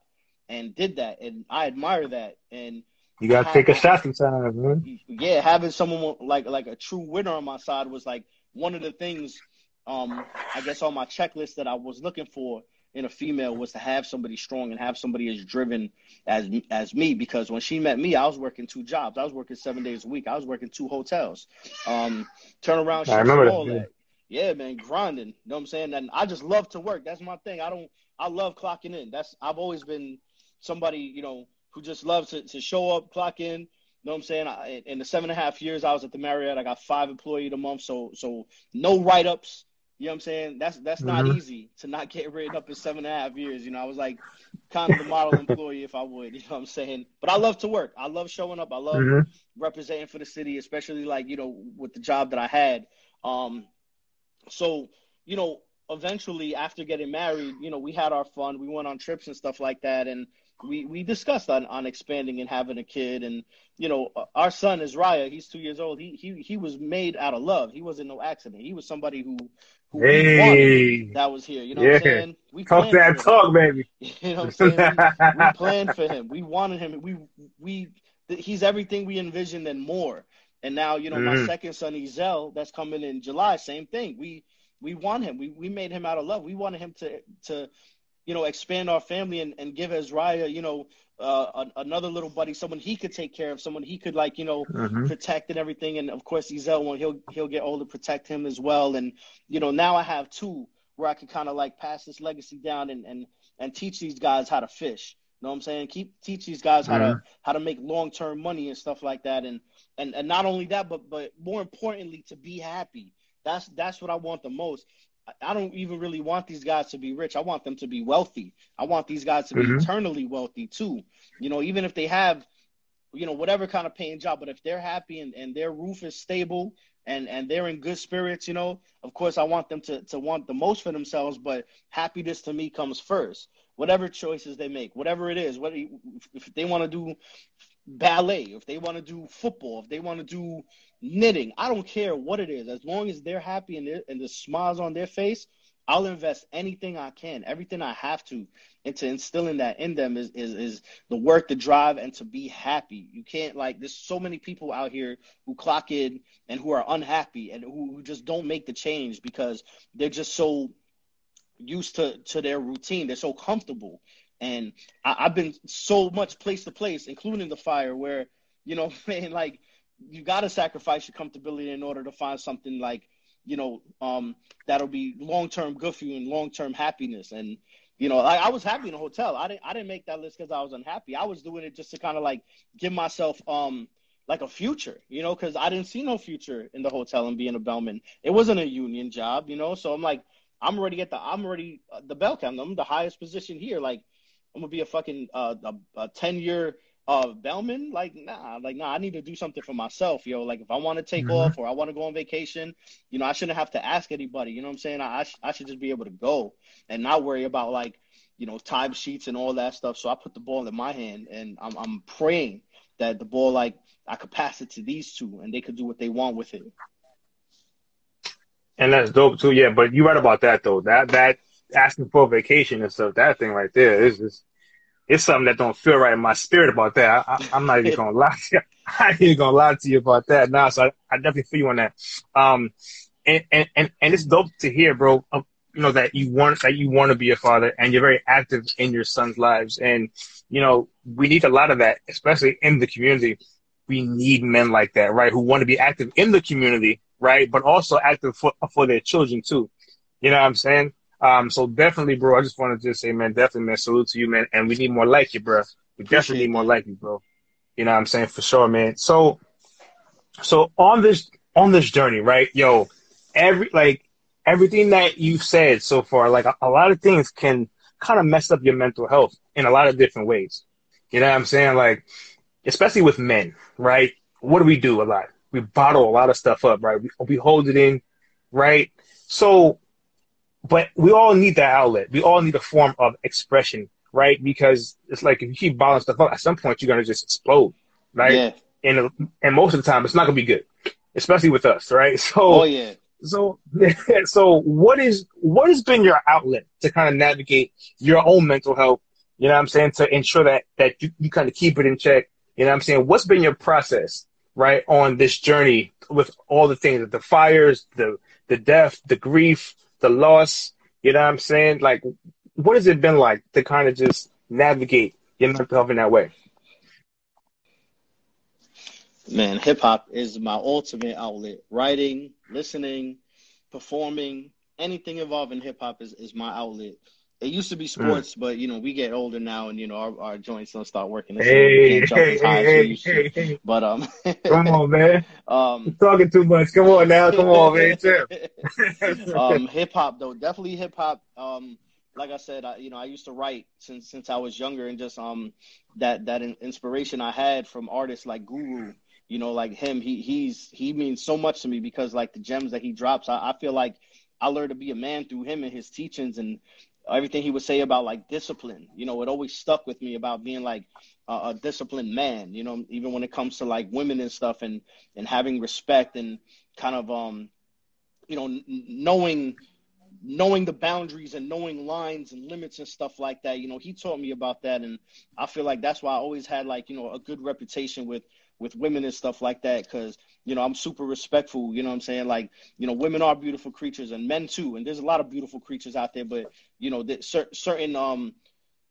and did that, and I admire that. And you gotta take a shot sometimes, man. Yeah, having someone like like a true winner on my side was like one of the things, um, I guess on my checklist that I was looking for in a female was to have somebody strong and have somebody as driven as as me. Because when she met me, I was working two jobs. I was working seven days a week. I was working two hotels. Um, turn around. I remember that. that. Yeah, man, grinding. You know what I'm saying? And I just love to work. That's my thing. I don't. I love clocking in. That's I've always been somebody. You know who just loves to, to show up, clock in. You know what I'm saying? I, in the seven and a half years I was at the Marriott, I got five employee a month. So so no write ups. You know what I'm saying? That's that's mm-hmm. not easy to not get written up in seven and a half years. You know, I was like kind of the model employee if I would. You know what I'm saying? But I love to work. I love showing up. I love mm-hmm. representing for the city, especially like you know with the job that I had. Um, so you know, eventually after getting married, you know, we had our fun. We went on trips and stuff like that, and we we discussed on, on expanding and having a kid. And you know our son Azariah. He's two years old. He he he was made out of love. He wasn't no accident. He was somebody who who hey. that was here. You know yeah. what I'm saying? We talk that talk baby. You know what I'm saying? We, we planned for him. We wanted him. We we he's everything we envisioned and more. And now you know mm. my mm-hmm. second son Ezel that's coming in July same thing. We we want him. We we made him out of love. We wanted him to to you know, expand our family and, and give Azariah, you know, uh, another little buddy, someone he could take care of, someone he could like, you know, mm-hmm. protect and everything. And of course, Ezel, when he'll he'll get older, protect him as well. And you know, now I have two where I can kind of like pass this legacy down and and and teach these guys how to fish. You know what I'm saying? Keep teach these guys how mm-hmm. to how to make long term money and stuff like that. And and and not only that, but but more importantly, to be happy. That's that's what I want the most. I don't even really want these guys to be rich. I want them to be wealthy. I want these guys to be mm-hmm. eternally wealthy too. You know, even if they have, you know, whatever kind of paying job, but if they're happy and, and their roof is stable and, and they're in good spirits, you know, of course I want them to, to want the most for themselves, but happiness to me comes first. Whatever choices they make, whatever it is, whether if they want to do ballet, if they want to do football, if they want to do knitting, I don't care what it is. As long as they're happy and, and the smiles on their face, I'll invest anything I can, everything I have to, into instilling that in them is, is is the work, the drive, and to be happy. You can't like there's so many people out here who clock in and who are unhappy and who, who just don't make the change because they're just so used to to their routine. They're so comfortable. And I, have been so much place to place, including the fire, where you know, man, like you got to sacrifice your comfortability in order to find something like you know um, that'll be long term good for you and long term happiness. And you know, I, I was happy in a hotel. I didn't I didn't make that list because I was unhappy. I was doing it just to kind of like give myself um like a future, you know, because I didn't see no future in the hotel and being a bellman. It wasn't a union job, you know. So I'm like, I'm already at the I'm already uh, the bell count. I'm the highest position here. Like I'm gonna be a fucking uh, a, a ten year uh bellman. Like nah, like nah. I need to do something for myself, yo. Like if I want to take mm-hmm. off or I want to go on vacation, you know, I shouldn't have to ask anybody. You know what I'm saying? I I, sh- I should just be able to go and not worry about like you know time sheets and all that stuff. So I put the ball in my hand and I'm I'm praying that the ball like I could pass it to these two and they could do what they want with it. And that's dope too, yeah. But you're right about that though. That that asking for a vacation and stuff. That thing right there is just it's something that don't feel right in my spirit about that. I, am not even gonna lie to you. I ain't gonna lie to you about that. Nah, so I, I definitely feel you on that. Um, and, and, and, and it's dope to hear, bro, um, you know, that you want, that you want to be a father and you're very active in your son's lives. And, you know, we need a lot of that, especially in the community. We need men like that, right? Who want to be active in the community, right? But also active for, for their children too. You know what I'm saying? Um, so definitely, bro, I just want to just say, man, definitely, man, salute to you, man. And we need more like you, bro. We definitely need more like you, bro. You know what I'm saying? For sure, man. So, so on this, on this journey, right? Yo, every, like, everything that you've said so far, like a, a lot of things can kind of mess up your mental health in a lot of different ways. You know what I'm saying? Like, especially with men, right? What do we do a lot? We bottle a lot of stuff up, right? We, we hold it in, right? So but we all need that outlet. We all need a form of expression, right? Because it's like if you keep bottling stuff up, at some point you're gonna just explode, right? Yeah. And and most of the time it's not gonna be good, especially with us, right? So, oh yeah. So, so what is what has been your outlet to kind of navigate your own mental health? You know what I'm saying to ensure that that you, you kind of keep it in check. You know what I'm saying? What's been your process, right, on this journey with all the things, the fires, the the death, the grief, the loss. You know what I'm saying? Like, what has it been like to kind of just navigate your mental health in that way? Man, hip hop is my ultimate outlet. Writing, listening, performing, anything involving hip hop is, is my outlet. It used to be mm. sports, mm. but you know we get older now, and you know our, our joints don't start working. Hey, hey, hey, hey, hey, But um, come on, man. Um, You're talking too much. Come on now, come on, man. um, hip hop though, definitely hip hop. Um, like I said, I, you know, I used to write since since I was younger, and just um, that that inspiration I had from artists like Guru. You know, like him, he he's he means so much to me because like the gems that he drops, I, I feel like I learned to be a man through him and his teachings and everything he would say about like discipline. You know, it always stuck with me about being like a, a disciplined man. You know, even when it comes to like women and stuff, and and having respect and kind of um, you know, n- knowing knowing the boundaries and knowing lines and limits and stuff like that. You know, he taught me about that, and I feel like that's why I always had like you know a good reputation with with women and stuff like that because you know i'm super respectful you know what i'm saying? Like you know women are beautiful creatures and men too and there's a lot of beautiful creatures out there but you know that certain um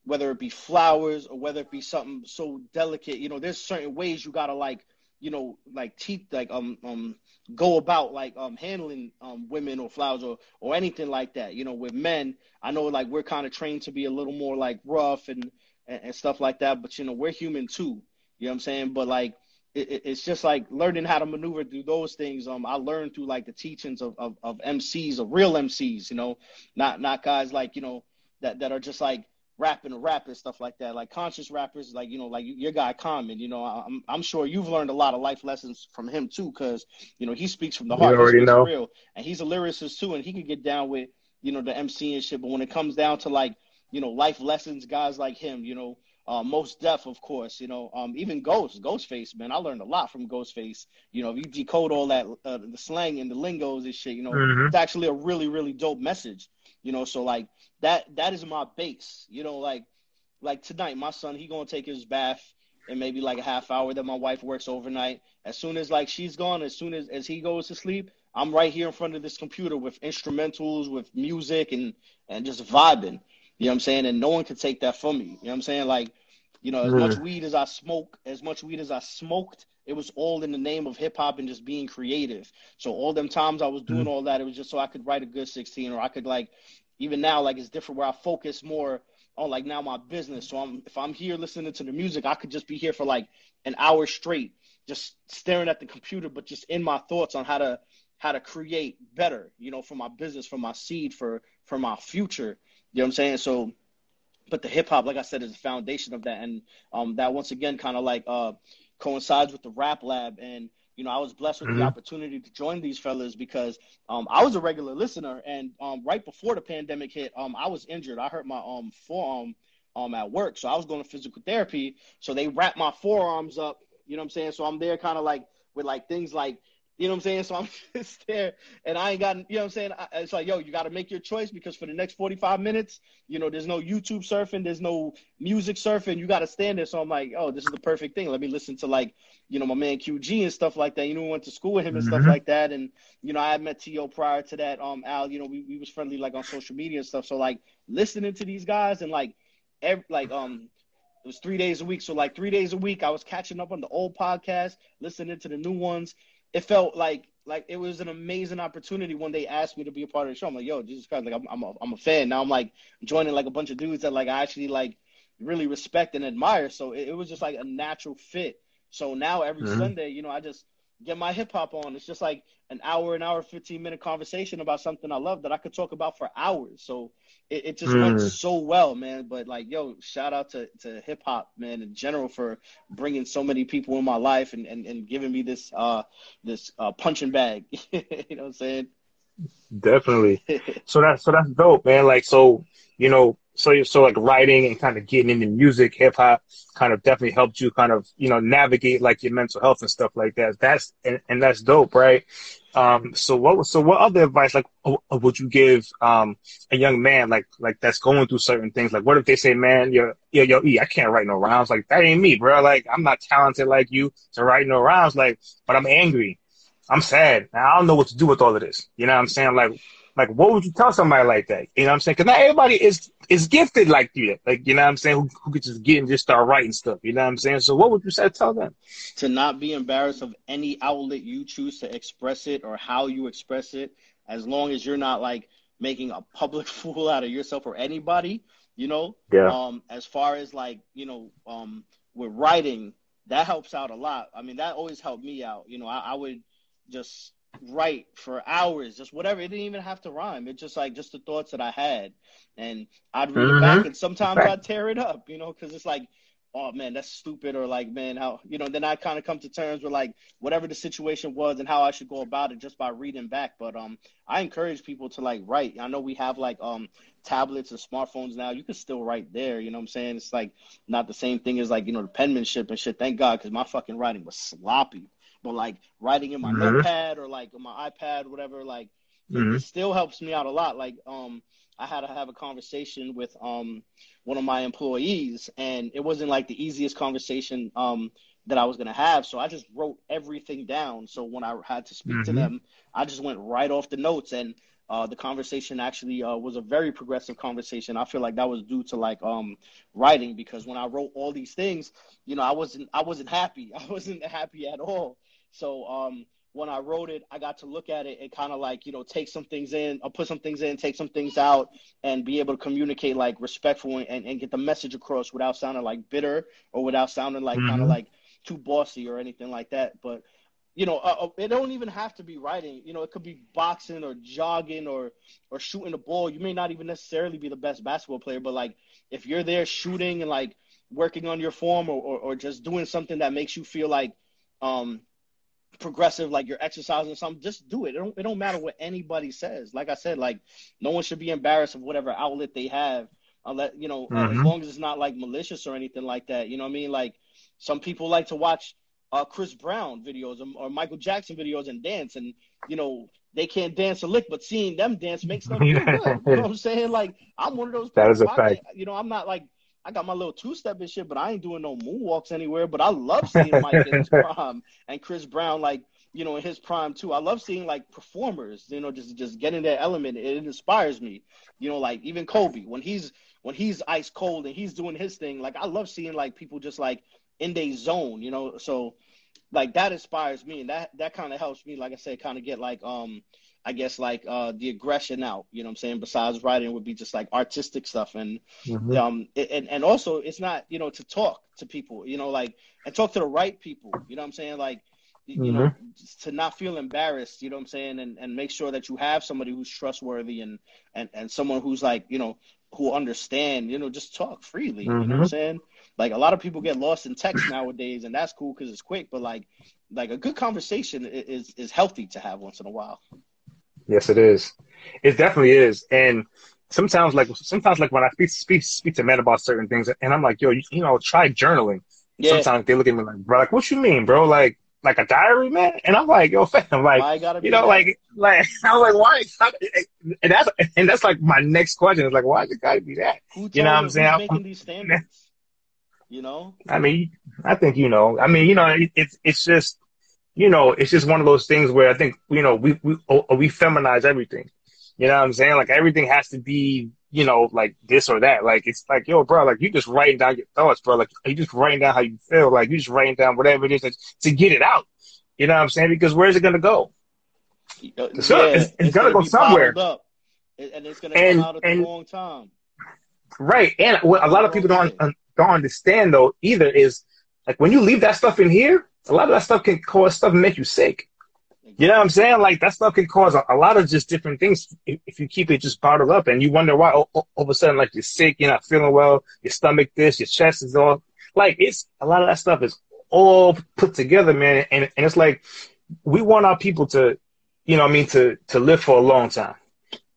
whether it be flowers or whether it be something so delicate you know there's certain ways you gotta like you know like teeth like um um go about like um handling um women or flowers or or anything like that you know with men i know like we're kind of trained to be a little more like rough and, and and stuff like that but you know we're human too you know what i'm saying? But like it, it's just like learning how to maneuver through those things. Um, I learned through like the teachings of, of, of MCs, of real MCs, you know, not not guys like you know that that are just like rapping and rapping stuff like that, like conscious rappers, like you know, like your guy Common. You know, I'm I'm sure you've learned a lot of life lessons from him too, because you know he speaks from the heart. You already know. Real, and he's a lyricist too, and he can get down with you know the MC and shit. But when it comes down to like you know life lessons, guys like him, you know, uh, Mos Def, of course, you know, um, even Ghost, Ghostface, man, I learned a lot from Ghostface. You know, if you decode all that, uh, the slang and the lingos and shit, you know, mm-hmm. it's actually a really, really dope message. You know, so like that, that is my base. You know, like, like tonight, my son, he gonna take his bath in maybe like a half hour. That my wife works overnight. As soon as like she's gone, as soon as as he goes to sleep, I'm right here in front of this computer with instrumentals, with music, and and just vibing. You know what I'm saying? And no one can take that from me. You know what I'm saying? Like, you know, as mm. much weed as I smoke, as much weed as I smoked, it was all in the name of hip hop and just being creative. So all them times I was doing mm. all that, it was just so I could write a good 16 or I could like even now like it's different where I focus more on like now my business. So I'm if I'm here listening to the music, I could just be here for like an hour straight, just staring at the computer, but just in my thoughts on how to how to create better, you know, for my business, for my seed, for for my future. You know what I'm saying? So, but the hip hop, like I said, is the foundation of that, and um, that once again kind of like uh, coincides with the rap lab. And you know, I was blessed with mm-hmm. the opportunity to join these fellas because um, I was a regular listener, and um, right before the pandemic hit, um, I was injured. I hurt my um forearm um at work, so I was going to physical therapy. So they wrapped my forearms up. You know what I'm saying? So I'm there, kind of like with like things like You know what I'm saying? So I'm just there and I ain't got, you know what I'm saying? I, it's like, yo, you got to make your choice because for the next 45 minutes, you know, there's no YouTube surfing, there's no music surfing. You got to stand there. So I'm like, oh, this is the perfect thing. Let me listen to like, you know, my man QG and stuff like that. You know, we went to school with him and mm-hmm. stuff like that. And, you know, I had met T.O. prior to that. Um, Al, you know, we, we was friendly like on social media and stuff. So like listening to these guys and like, every, like, um, it was three days a week. So like three days a week, I was catching up on the old podcast, listening to the new ones it felt like like it was an amazing opportunity when they asked me to be a part of the show. I'm like, yo, Jesus Christ, like I'm I'm a, I'm a fan now. I'm like joining like a bunch of dudes that like I actually like really respect and admire. So it, it was just like a natural fit. So now every mm-hmm. Sunday, you know, I just get my hip hop on. It's just like an hour, an hour, 15 minute conversation about something I love that I could talk about for hours. So it, it just mm. went so well, man. But like, yo, shout out to, to hip hop, man, in general for bringing so many people in my life and, and, and giving me this, uh, this, uh, punching bag. you know what I'm saying? Definitely. so that's, so that's dope, man. Like, so, you know, so you so like writing and kind of getting into music, hip hop, kind of definitely helped you kind of you know navigate like your mental health and stuff like that. That's and, and that's dope, right? Um, so what so what other advice like would you give um a young man like like that's going through certain things? Like what if they say, man, yo yo yo, e, I can't write no rhymes. Like that ain't me, bro. Like I'm not talented like you to write no rhymes. Like, but I'm angry. I'm sad. I don't know what to do with all of this. You know what I'm saying? Like like, what would you tell somebody like that? You know what I'm saying? Because not everybody is is gifted like you. Like, you know what I'm saying? Who, who could just get and just start writing stuff. You know what I'm saying? So, what would you say to tell them? To not be embarrassed of any outlet you choose to express it or how you express it, as long as you're not like making a public fool out of yourself or anybody. You know. Yeah. Um, as far as like you know, um, with writing, that helps out a lot. I mean, that always helped me out. You know, I, I would just write for hours, just whatever. It didn't even have to rhyme. It's just like just the thoughts that I had, and I'd read mm-hmm. it back, and sometimes I'd tear it up, you know, because it's like, oh man, that's stupid, or like, man, how you know. Then I kind of come to terms with like whatever the situation was and how I should go about it just by reading back. But um, I encourage people to like write. I know we have like um tablets and smartphones now. You can still write there. You know what I'm saying? It's like not the same thing as like you know the penmanship and shit. Thank God, because my fucking writing was sloppy like writing in my mm-hmm. notepad or like on my iPad, whatever, like mm-hmm. it, still helps me out a lot. Like um, I had to have a conversation with um one of my employees, and it wasn't like the easiest conversation um that I was gonna have. So I just wrote everything down. So when I had to speak mm-hmm. to them, I just went right off the notes and. Uh, the conversation actually uh, was a very progressive conversation. I feel like that was due to like um, writing because when I wrote all these things, you know, I wasn't I wasn't happy. I wasn't happy at all. So um, when I wrote it, I got to look at it and kind of like, you know, take some things in, or put some things in, take some things out, and be able to communicate like respectful and, and get the message across without sounding like bitter or without sounding like mm-hmm. kind of like too bossy or anything like that. But you know, uh, uh, it don't even have to be writing. You know, it could be boxing or jogging or or shooting the ball. You may not even necessarily be the best basketball player, but like if you're there shooting and like working on your form or, or, or just doing something that makes you feel like um progressive, like you're exercising something, just do it. It don't, it don't matter what anybody says. Like I said, like no one should be embarrassed of whatever outlet they have, unless you know, mm-hmm. as long as it's not like malicious or anything like that. You know what I mean? Like some people like to watch uh, Chris Brown videos or, or, Michael Jackson videos and dance, and you know they can't dance a lick, but seeing them dance makes them feel good. You know what I'm saying? Like I'm one of those. That is a fact. You know, I'm not like I got my little two step and shit, but I ain't doing no moonwalks anywhere. But I love seeing Mike in his prime and Chris Brown, like you know, in his prime too. I love seeing like performers, you know, just just getting that element. It inspires me, you know, like even Kobe when he's when he's ice cold and he's doing his thing. Like I love seeing like people just like in their zone, you know. So like that inspires me, and that that kind of helps me. Like I said, kind of get like um I guess like uh, the aggression out. You know what I'm saying? Besides writing would be just like artistic stuff and mm-hmm. um and and also it's not you know to talk to people. You know like and talk to the right people. You know what I'm saying? Like you mm-hmm. know to not feel embarrassed. You know what I'm saying? And and make sure that you have somebody who's trustworthy and and and someone who's like you know who understand. You know just talk freely. Mm-hmm. You know what I'm mm-hmm. saying? Like a lot of people get lost in text nowadays, and that's cool because it's quick. But like like a good conversation is is healthy to have once in a while. Yes, it is. It definitely is. And sometimes, like sometimes, like when I speak speak speak to men about certain things, and I'm like, yo, you, you know, try journaling. Yeah. Sometimes they look at me like, bro, like, what you mean, bro? Like, like a diary, man. And I'm like, yo, fam, like, you know, that? like, like, I was like, why? And that's and that's like my next question is like, why does it gotta be that? you know what I'm saying? Making these standards. You know. I mean, I think you know. I mean, you know, it, it's it's just, you know, it's just one of those things where I think you know we we oh, oh, we feminize everything. You know what I'm saying? Like everything has to be you know, like this or that. Like it's like, yo, bro, like you just writing down your thoughts, bro. Like you just writing down how you feel. Like you just writing down whatever it is to, to get it out. You know what I'm saying? Because where's it gonna go? Yeah, it's, it's, it's, gonna, go somewhere. And it's gonna and, come out and, the time. Right. And what a lot of people don't don't understand though either is like when you leave that stuff in here, a lot of that stuff can cause stuff and make you sick. You know what I'm saying? Like that stuff can cause a, a lot of just different things if, if, you keep it just bottled up, and you wonder why all, all, of a sudden like you're sick, you're not feeling well, your stomach this, your chest is all like it's a lot of that stuff is all put together, man. And and it's like we want our people to, you know, I mean, to to live for a long time.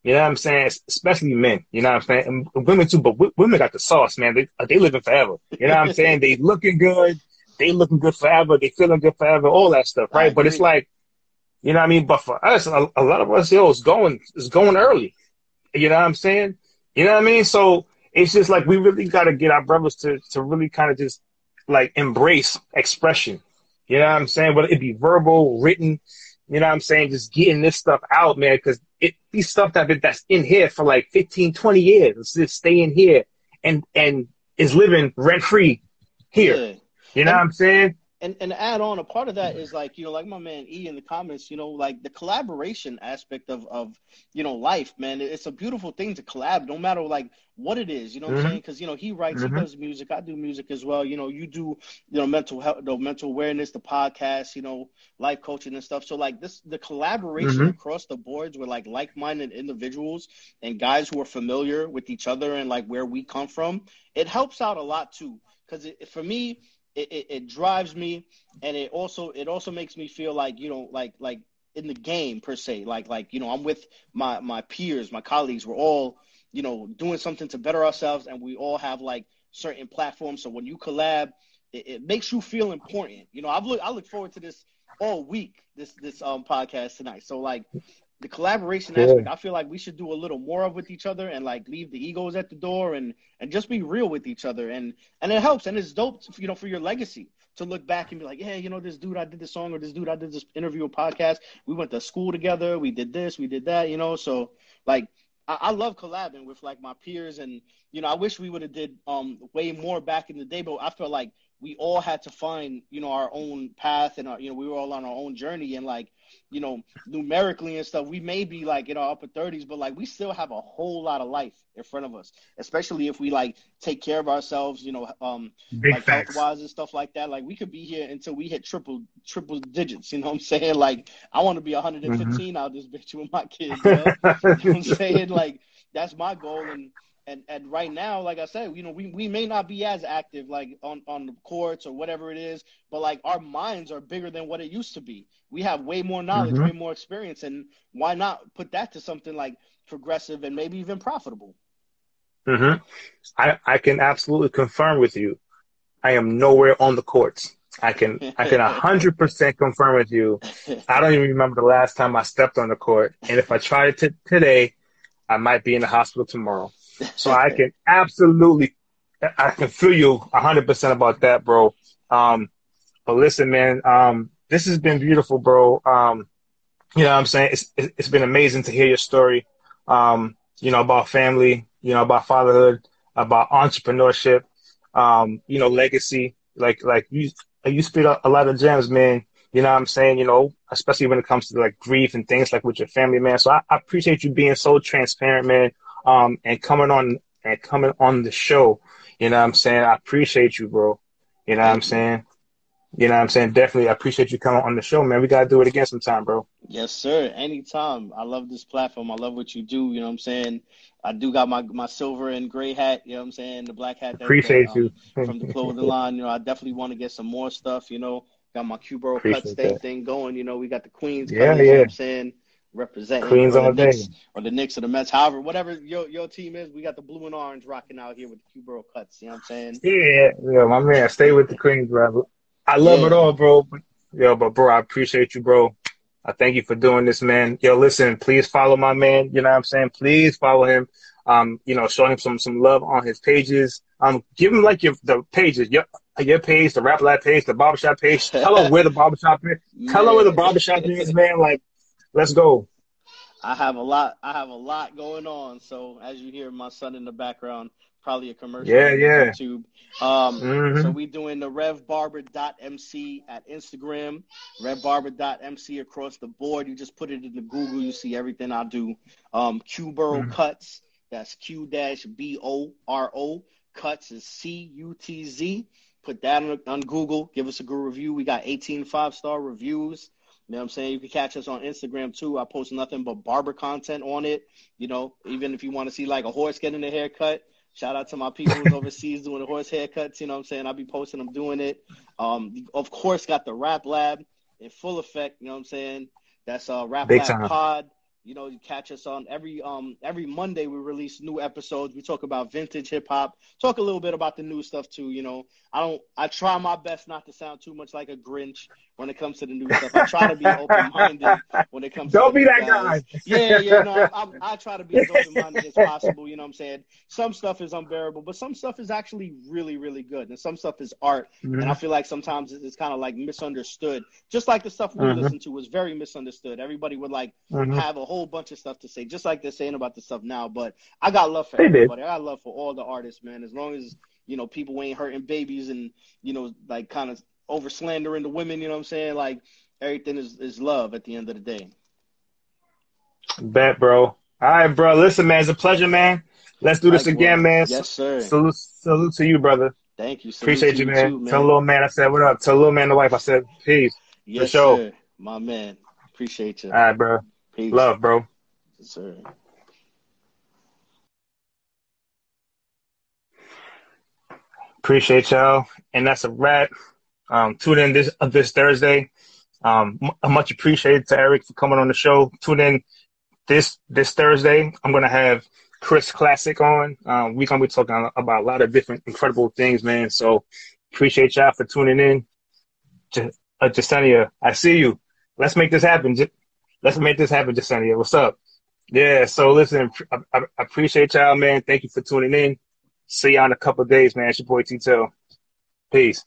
You know what I'm saying? Especially men. You know what I'm saying? And women too, but w- women got the sauce, man. They they living forever. You know what I'm saying? they looking good. They looking good forever. They feeling good forever. All that stuff, right? But it's like you know what I mean? But for us, a, a lot of us, yo, it's going it's going early. You know what I'm saying? You know what I mean? So it's just like we really got to get our brothers to to really kind of just like embrace expression. You know what I'm saying? Whether it be verbal, written, you know what I'm saying? Just getting this stuff out, man, because it these stuff that that's in here for like 15, 20 years. It's just staying here and and is living rent free here. Yeah. You know and, what I'm saying? and and add on a part of that is like you know like my man E in the comments you know like the collaboration aspect of of you know life man it's a beautiful thing to collab no matter like what it is you know mm-hmm. what I'm mm-hmm. saying because you know he writes mm-hmm. he does music I do music as well you know you do you know mental health the mental awareness the podcast you know life coaching and stuff so like this the collaboration mm-hmm. across the boards with like like-minded individuals and guys who are familiar with each other and like where we come from it helps out a lot too because for me it, it, it drives me and it also it also makes me feel like you know like like in the game per se. Like like you know i'm with my my peers my colleagues. We're all you know doing something to better ourselves and we all have like certain platforms. So when you collab it, it makes you feel important. You know i've look i look forward to this all week this this um podcast tonight. So like the collaboration yeah. aspect, I feel like we should do a little more of with each other and like leave the egos at the door and and just be real with each other and and it helps and it's dope, to, you know, for your legacy to look back and be like, yeah, you know, this dude I did this song or this dude I did this interview or podcast. We went to school together. We did this, we did that, you know. So like, I, I love collabing with like my peers and you know, I wish we would have did um way more back in the day, but I felt like we all had to find you know our own path and our, you know we were all on our own journey and like you know, numerically and stuff, we may be like in our upper 30s, but like we still have a whole lot of life in front of us, especially if we like take care of ourselves, you know, um, Big like health wise and stuff like that. Like we could be here until we hit triple triple digits. You know what I'm saying? Like I want to be 115 mm-hmm. out this bitch with my kids. You know? you know what I'm saying? Like that's my goal and and and right now, like I said, you know, we, we may not be as active like on on the courts or whatever it is, but like our minds are bigger than what it used to be. We have way more knowledge, mm-hmm. way more experience, and why not put that to something like progressive and maybe even profitable? Mm-hmm. I I can absolutely confirm with you. I am nowhere on the courts. I can I can hundred percent confirm with you. I don't even remember the last time I stepped on the court, and if I tried it t- today, I might be in the hospital tomorrow. So I can absolutely, I can feel you 100% about that, bro. Um, but listen, man, um, this has been beautiful, bro. Um, you know what I'm saying? It's, it's been amazing to hear your story, um, you know, about family, you know, about fatherhood, about entrepreneurship, um, you know, legacy. Like, like you, you spit out a lot of gems, man. You know what I'm saying? You know, especially when it comes to like grief and things like with your family, man. So I, I appreciate you being so transparent, man um, and coming on and coming on the show. You know what I'm saying? I appreciate you, bro. You know what I'm saying? You know what I'm saying? Definitely I appreciate you coming on the show, man. We gotta do it again sometime, bro. Yes, sir. Anytime. I love this platform. I love what you do. You know what I'm saying? I do got my my silver and gray hat, you know what I'm saying? The black hat that, appreciate that, um, you from the clothing line. You know, I definitely want to get some more stuff, you know. Got my Q-Boro Cutz state thing going, you know, we got the Queens yeah, yeah. you know what I'm saying? Representing Queens on the Knicks, or the Knicks or the Mets, however, whatever your your team is, we got the blue and orange rocking out here with the Q cuts. You know what I'm saying? Yeah, yeah, my man, stay with the Queens, bro. I love yeah. it all, bro. Yo, but bro, I appreciate you, bro. I thank you for doing this, man. Yo, listen, please follow my man. You know what I'm saying? Please follow him. Um, you know, show him some some love on his pages. Um, give him like your the pages, your your page, the Rap Lab page, the barbershop page. Tell him where the barbershop is. Tell him where the barbershop is, man. Like, let's go. I have a lot. I have a lot going on. So as you hear my son in the background, probably a commercial. Yeah, yeah. YouTube. Um, Mhm. So we doing the RevBarber.mc at Instagram, RevBarber.mc across the board. You just put it into Google, you see everything I do. Um, Q Mhm. Cuts. That's Q dash B O R O. Cuts is C U T Z. Put that on, on Google. Give us a good review. We got 18 five star reviews. You know what I'm saying? You can catch us on Instagram too. I post nothing but barber content on it. You know, even if you want to see like a horse getting a haircut, shout out to my people overseas doing the horse haircuts. You know what I'm saying? I'll be posting them doing it. Um, of course, got the Rap Lab in full effect. You know what I'm saying? That's uh, Rap Big Lab time. Pod. You know, you catch us on every um every Monday. We release new episodes. We talk about vintage hip hop. Talk a little bit about the new stuff too. You know, I don't. I try my best not to sound too much like a Grinch when it comes to the new stuff. I try to be open minded when it comes. Don't to be that new guy. Yeah, yeah. No, I'm, I try to be as open minded as possible. You know what I'm saying? Some stuff is unbearable, but some stuff is actually really, really good, and some stuff is art. Mhm. And I feel like sometimes it's kind of like misunderstood. Just like the stuff we Mhm. listen to was very misunderstood. Everybody would like Mhm. have a whole bunch of stuff to say, just like they're saying about the stuff now. But I got love for They did. everybody. I got love for all the artists, man. As long as you know people ain't hurting babies and you know like kind of over slandering the women. You know what I'm saying? Like everything is is love at the end of the day. Bet, bro. All right, bro. Listen, man, it's a pleasure, man. Let's do this Likewise. again, man. Yes, sir. Salute, salute to you, brother. Thank you. Salute Appreciate you, man. Too, Tell little man I said what up. Tell little man the wife I said peace. yes, sure. sir. My man. Appreciate you. All right, bro. Peace. Love, bro. Yes, sir. Appreciate y'all. And that's a wrap. Um, tune in this uh, this Thursday. Um, m- much appreciated to Eric for coming on the show. Tune in this this Thursday. I'm gonna have Chris Classic on. Um, we're gonna be talking about a lot of different incredible things, man. So appreciate y'all for tuning in. J- uh, Jasenia, I see you. Let's make this happen. J- Let's make this happen, Jasenia. What's up? Yeah. So listen, I, I I appreciate y'all, man. Thank you for tuning in. See y'all in a couple days, man. It's your boy T-Tail. Peace.